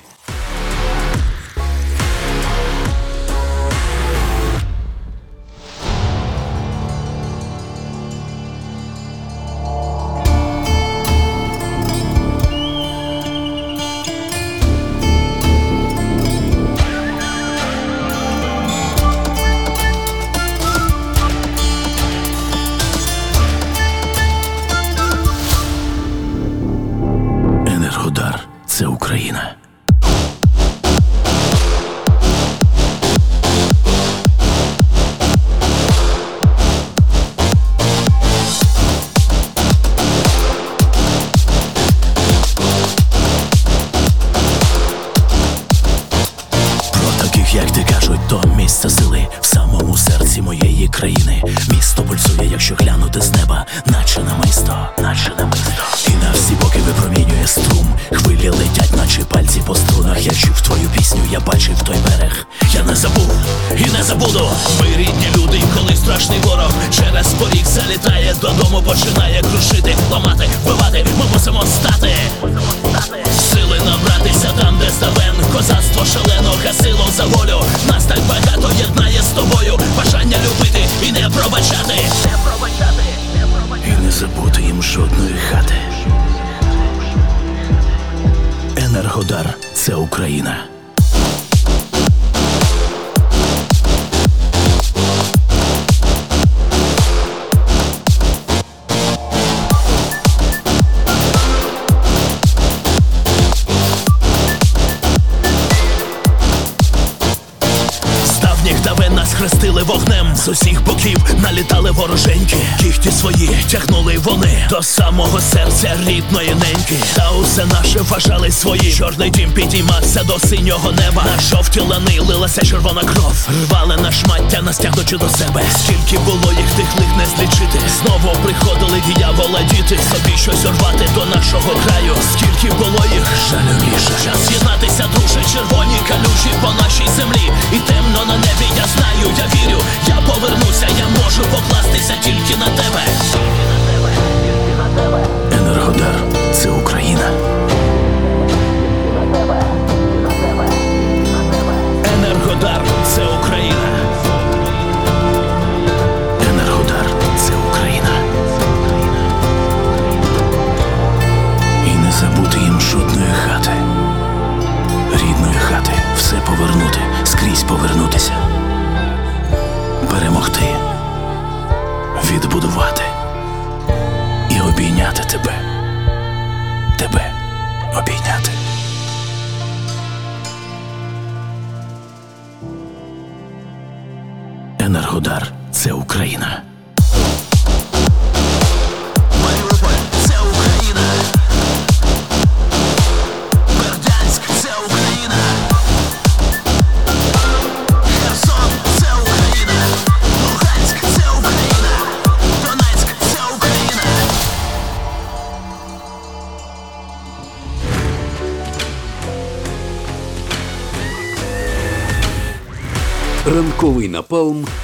Я знаю, я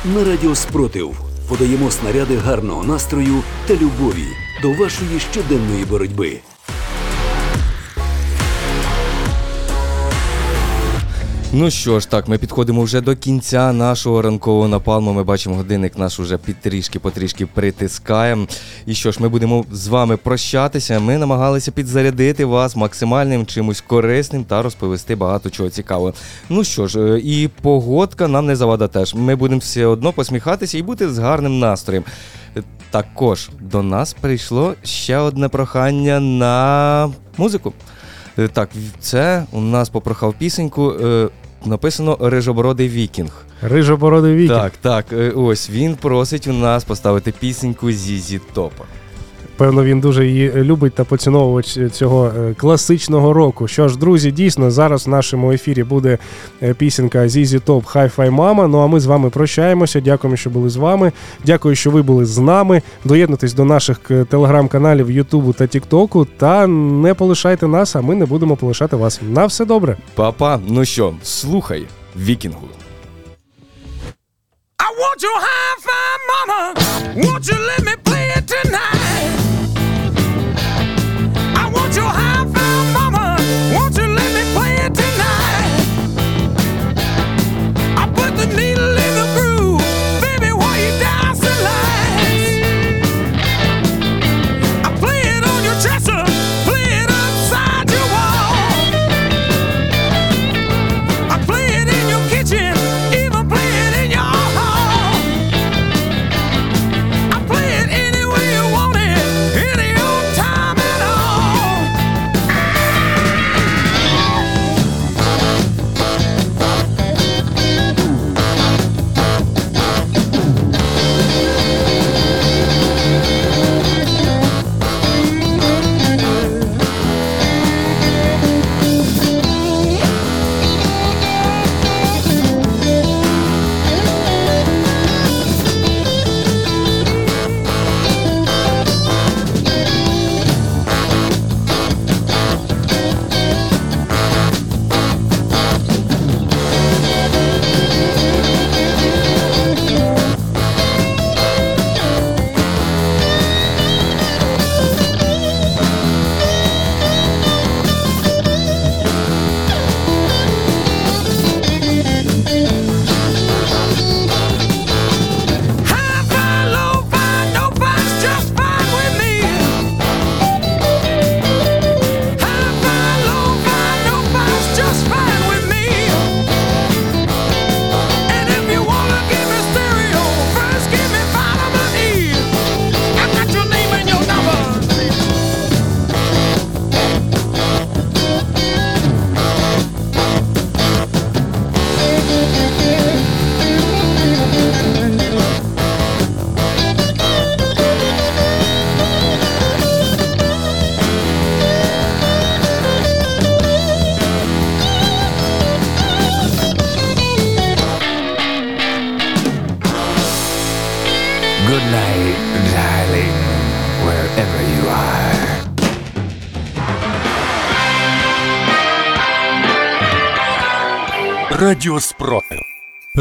на радіо Спротив. Подаємо снаряди гарного настрою та любові до вашої щоденної боротьби. Ну що ж, так, ми підходимо вже до кінця нашого ранкового напалму. Ми бачимо, годинник наш уже підтрішки потрішки притискаємо. І що ж, ми будемо з вами прощатися. Ми намагалися підзарядити вас максимальним чимось корисним та розповісти багато чого цікавого. Ну що ж, е, і погодка нам не завада теж. Ми будемо все одно посміхатися і бути з гарним настроєм. Е, Також до нас прийшло ще одне прохання на музику. Е, Так, це у нас попрохав пісеньку. Написано Рижобородий Вікінг. Рижобородий вікінг. Так, так, е, ось він просить у нас поставити пісеньку ZZ Top а. Певно, він дуже її любить та поціновувач цього е, класичного року. Що ж, друзі, дійсно, зараз в нашому ефірі буде е, пісенька Зізі Топ Hi-Fi Мама. Ну а ми з вами прощаємося. Дякуємо, що були з вами. Дякую, що ви були з нами. Доєднуйтесь до наших е, телеграм-каналів Ютубу та Тіктоку. Та не полишайте нас, а ми не будемо полишати вас. На все добре. Папа, ну що, слухай, Вікінгу. I want your high five, mama. Won't you let me play it tonight? your high.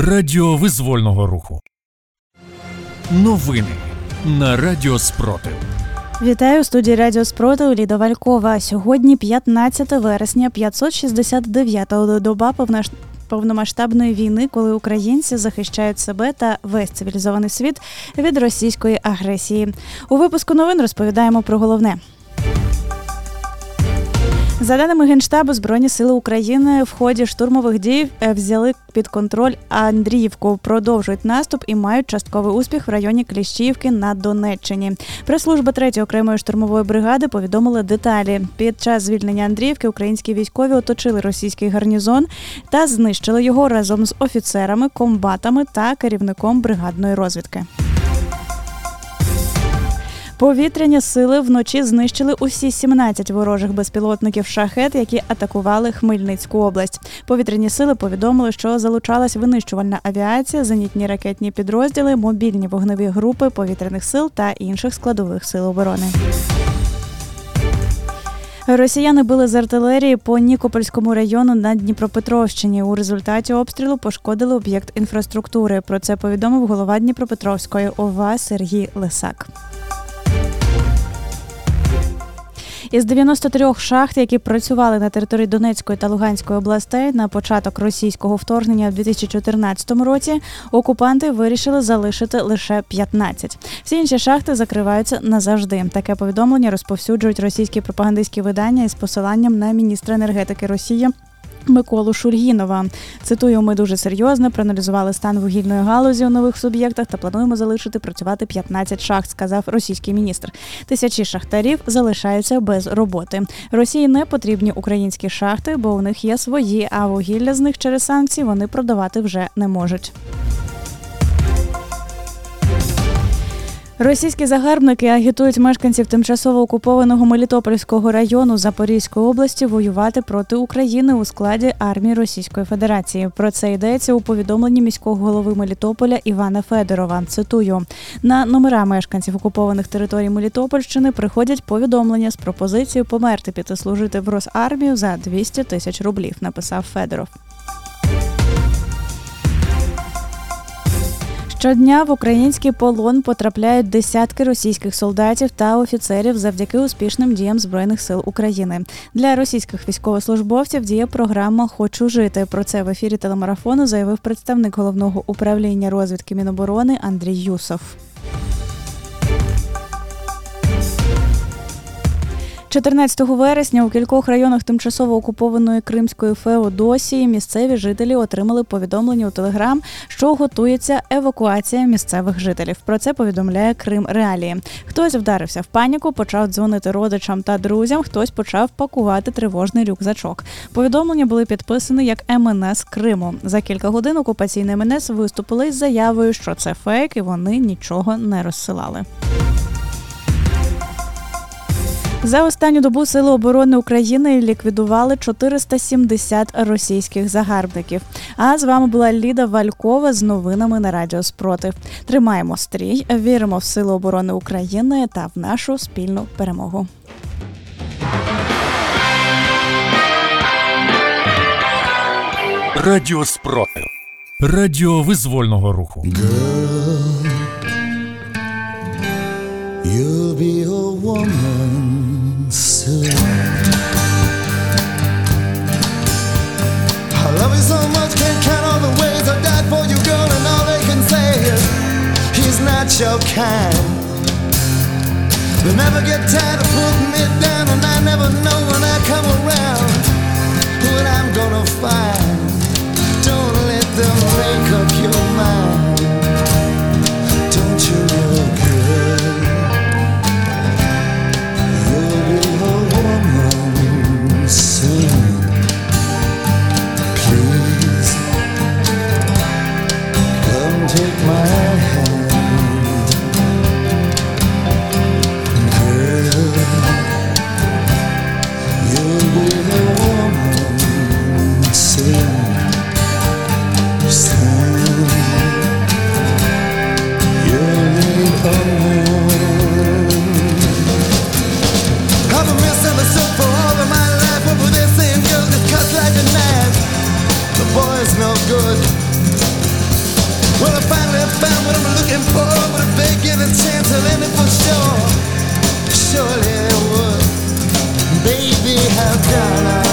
Радіо визвольного руху. Новини на Радіо Спротив. Вітаю у студії Радіо Спротив Ліда Валькова. Сьогодні 15 вересня, 569-та доба повнош- повномасштабної війни, коли українці захищають себе та весь цивілізований світ від російської агресії. У випуску новин розповідаємо про головне. За даними Генштабу, Збройні сили України в ході штурмових дій е, взяли під контроль Андріївку, продовжують наступ і мають частковий успіх в районі Кліщіївки на Донеччині. Прес-служба 3-ї окремої штурмової бригади повідомила деталі. Під час звільнення Андріївки українські військові оточили російський гарнізон та знищили його разом з офіцерами, комбатами та керівником бригадної розвідки. Повітряні сили вночі знищили усі 17 ворожих безпілотників шахет, які атакували Хмельницьку область. Повітряні сили повідомили, що залучалась винищувальна авіація, зенітні ракетні підрозділи, мобільні вогневі групи повітряних сил та інших складових сил оборони. Росіяни били з артилерії по Нікопольському району на Дніпропетровщині. У результаті обстрілу пошкодили об'єкт інфраструктури. Про це повідомив голова Дніпропетровської ОВА Сергій Лисак. Із 93 шахт, які працювали на території Донецької та Луганської областей на початок російського вторгнення в 2014 році, окупанти вирішили залишити лише 15. Всі інші шахти закриваються назавжди. Таке повідомлення розповсюджують російські пропагандистські видання із посиланням на міністра енергетики Росії. Миколу Шульгінова цитую, ми дуже серйозно проаналізували стан вугільної галузі у нових суб'єктах та плануємо залишити працювати 15 шахт, сказав російський міністр. Тисячі шахтарів залишаються без роботи. Росії не потрібні українські шахти, бо у них є свої, а вугілля з них через санкції вони продавати вже не можуть. Російські загарбники агітують мешканців тимчасово окупованого Мелітопольського району Запорізької області воювати проти України у складі армії Російської Федерації. Про це йдеться у повідомленні міського голови Мелітополя Івана Федорова. Цитую на номера мешканців окупованих територій Мелітопольщини приходять повідомлення з пропозицією померти піти служити в Росармію за 200 тисяч рублів. Написав Федоров. Щодня в український полон потрапляють десятки російських солдатів та офіцерів завдяки успішним діям збройних сил України. Для російських військовослужбовців діє програма Хочу жити. Про це в ефірі телемарафону заявив представник головного управління розвідки Міноборони Андрій Юсов. 14 вересня у кількох районах тимчасово окупованої Кримської Феодосії місцеві жителі отримали повідомлення у Телеграм, що готується евакуація місцевих жителів. Про це повідомляє Крим Реалії. Хтось вдарився в паніку, почав дзвонити родичам та друзям, хтось почав пакувати тривожний рюкзачок. Повідомлення були підписані як МНС Криму. За кілька годин окупаційний МНС виступили із заявою, що це фейк, і вони нічого не розсилали. За останню добу Сили оборони України ліквідували 470 російських загарбників. А з вами була Ліда Валькова з новинами на Радіо Спротив. Тримаємо стрій, віримо в Сили оборони України та в нашу спільну перемогу. Радіо спротив. Радіо визвольного руху. You'll be a woman. I love you so much, can't count all the ways I died for you, girl, and all they can say is he's not your kind. They never get tired of putting me down, and I never know when I come around what I'm gonna find. smells good. Well, I finally found what I'm looking for, but if they give a chance, I'll end it for sure. Surely they would. Baby, how can I?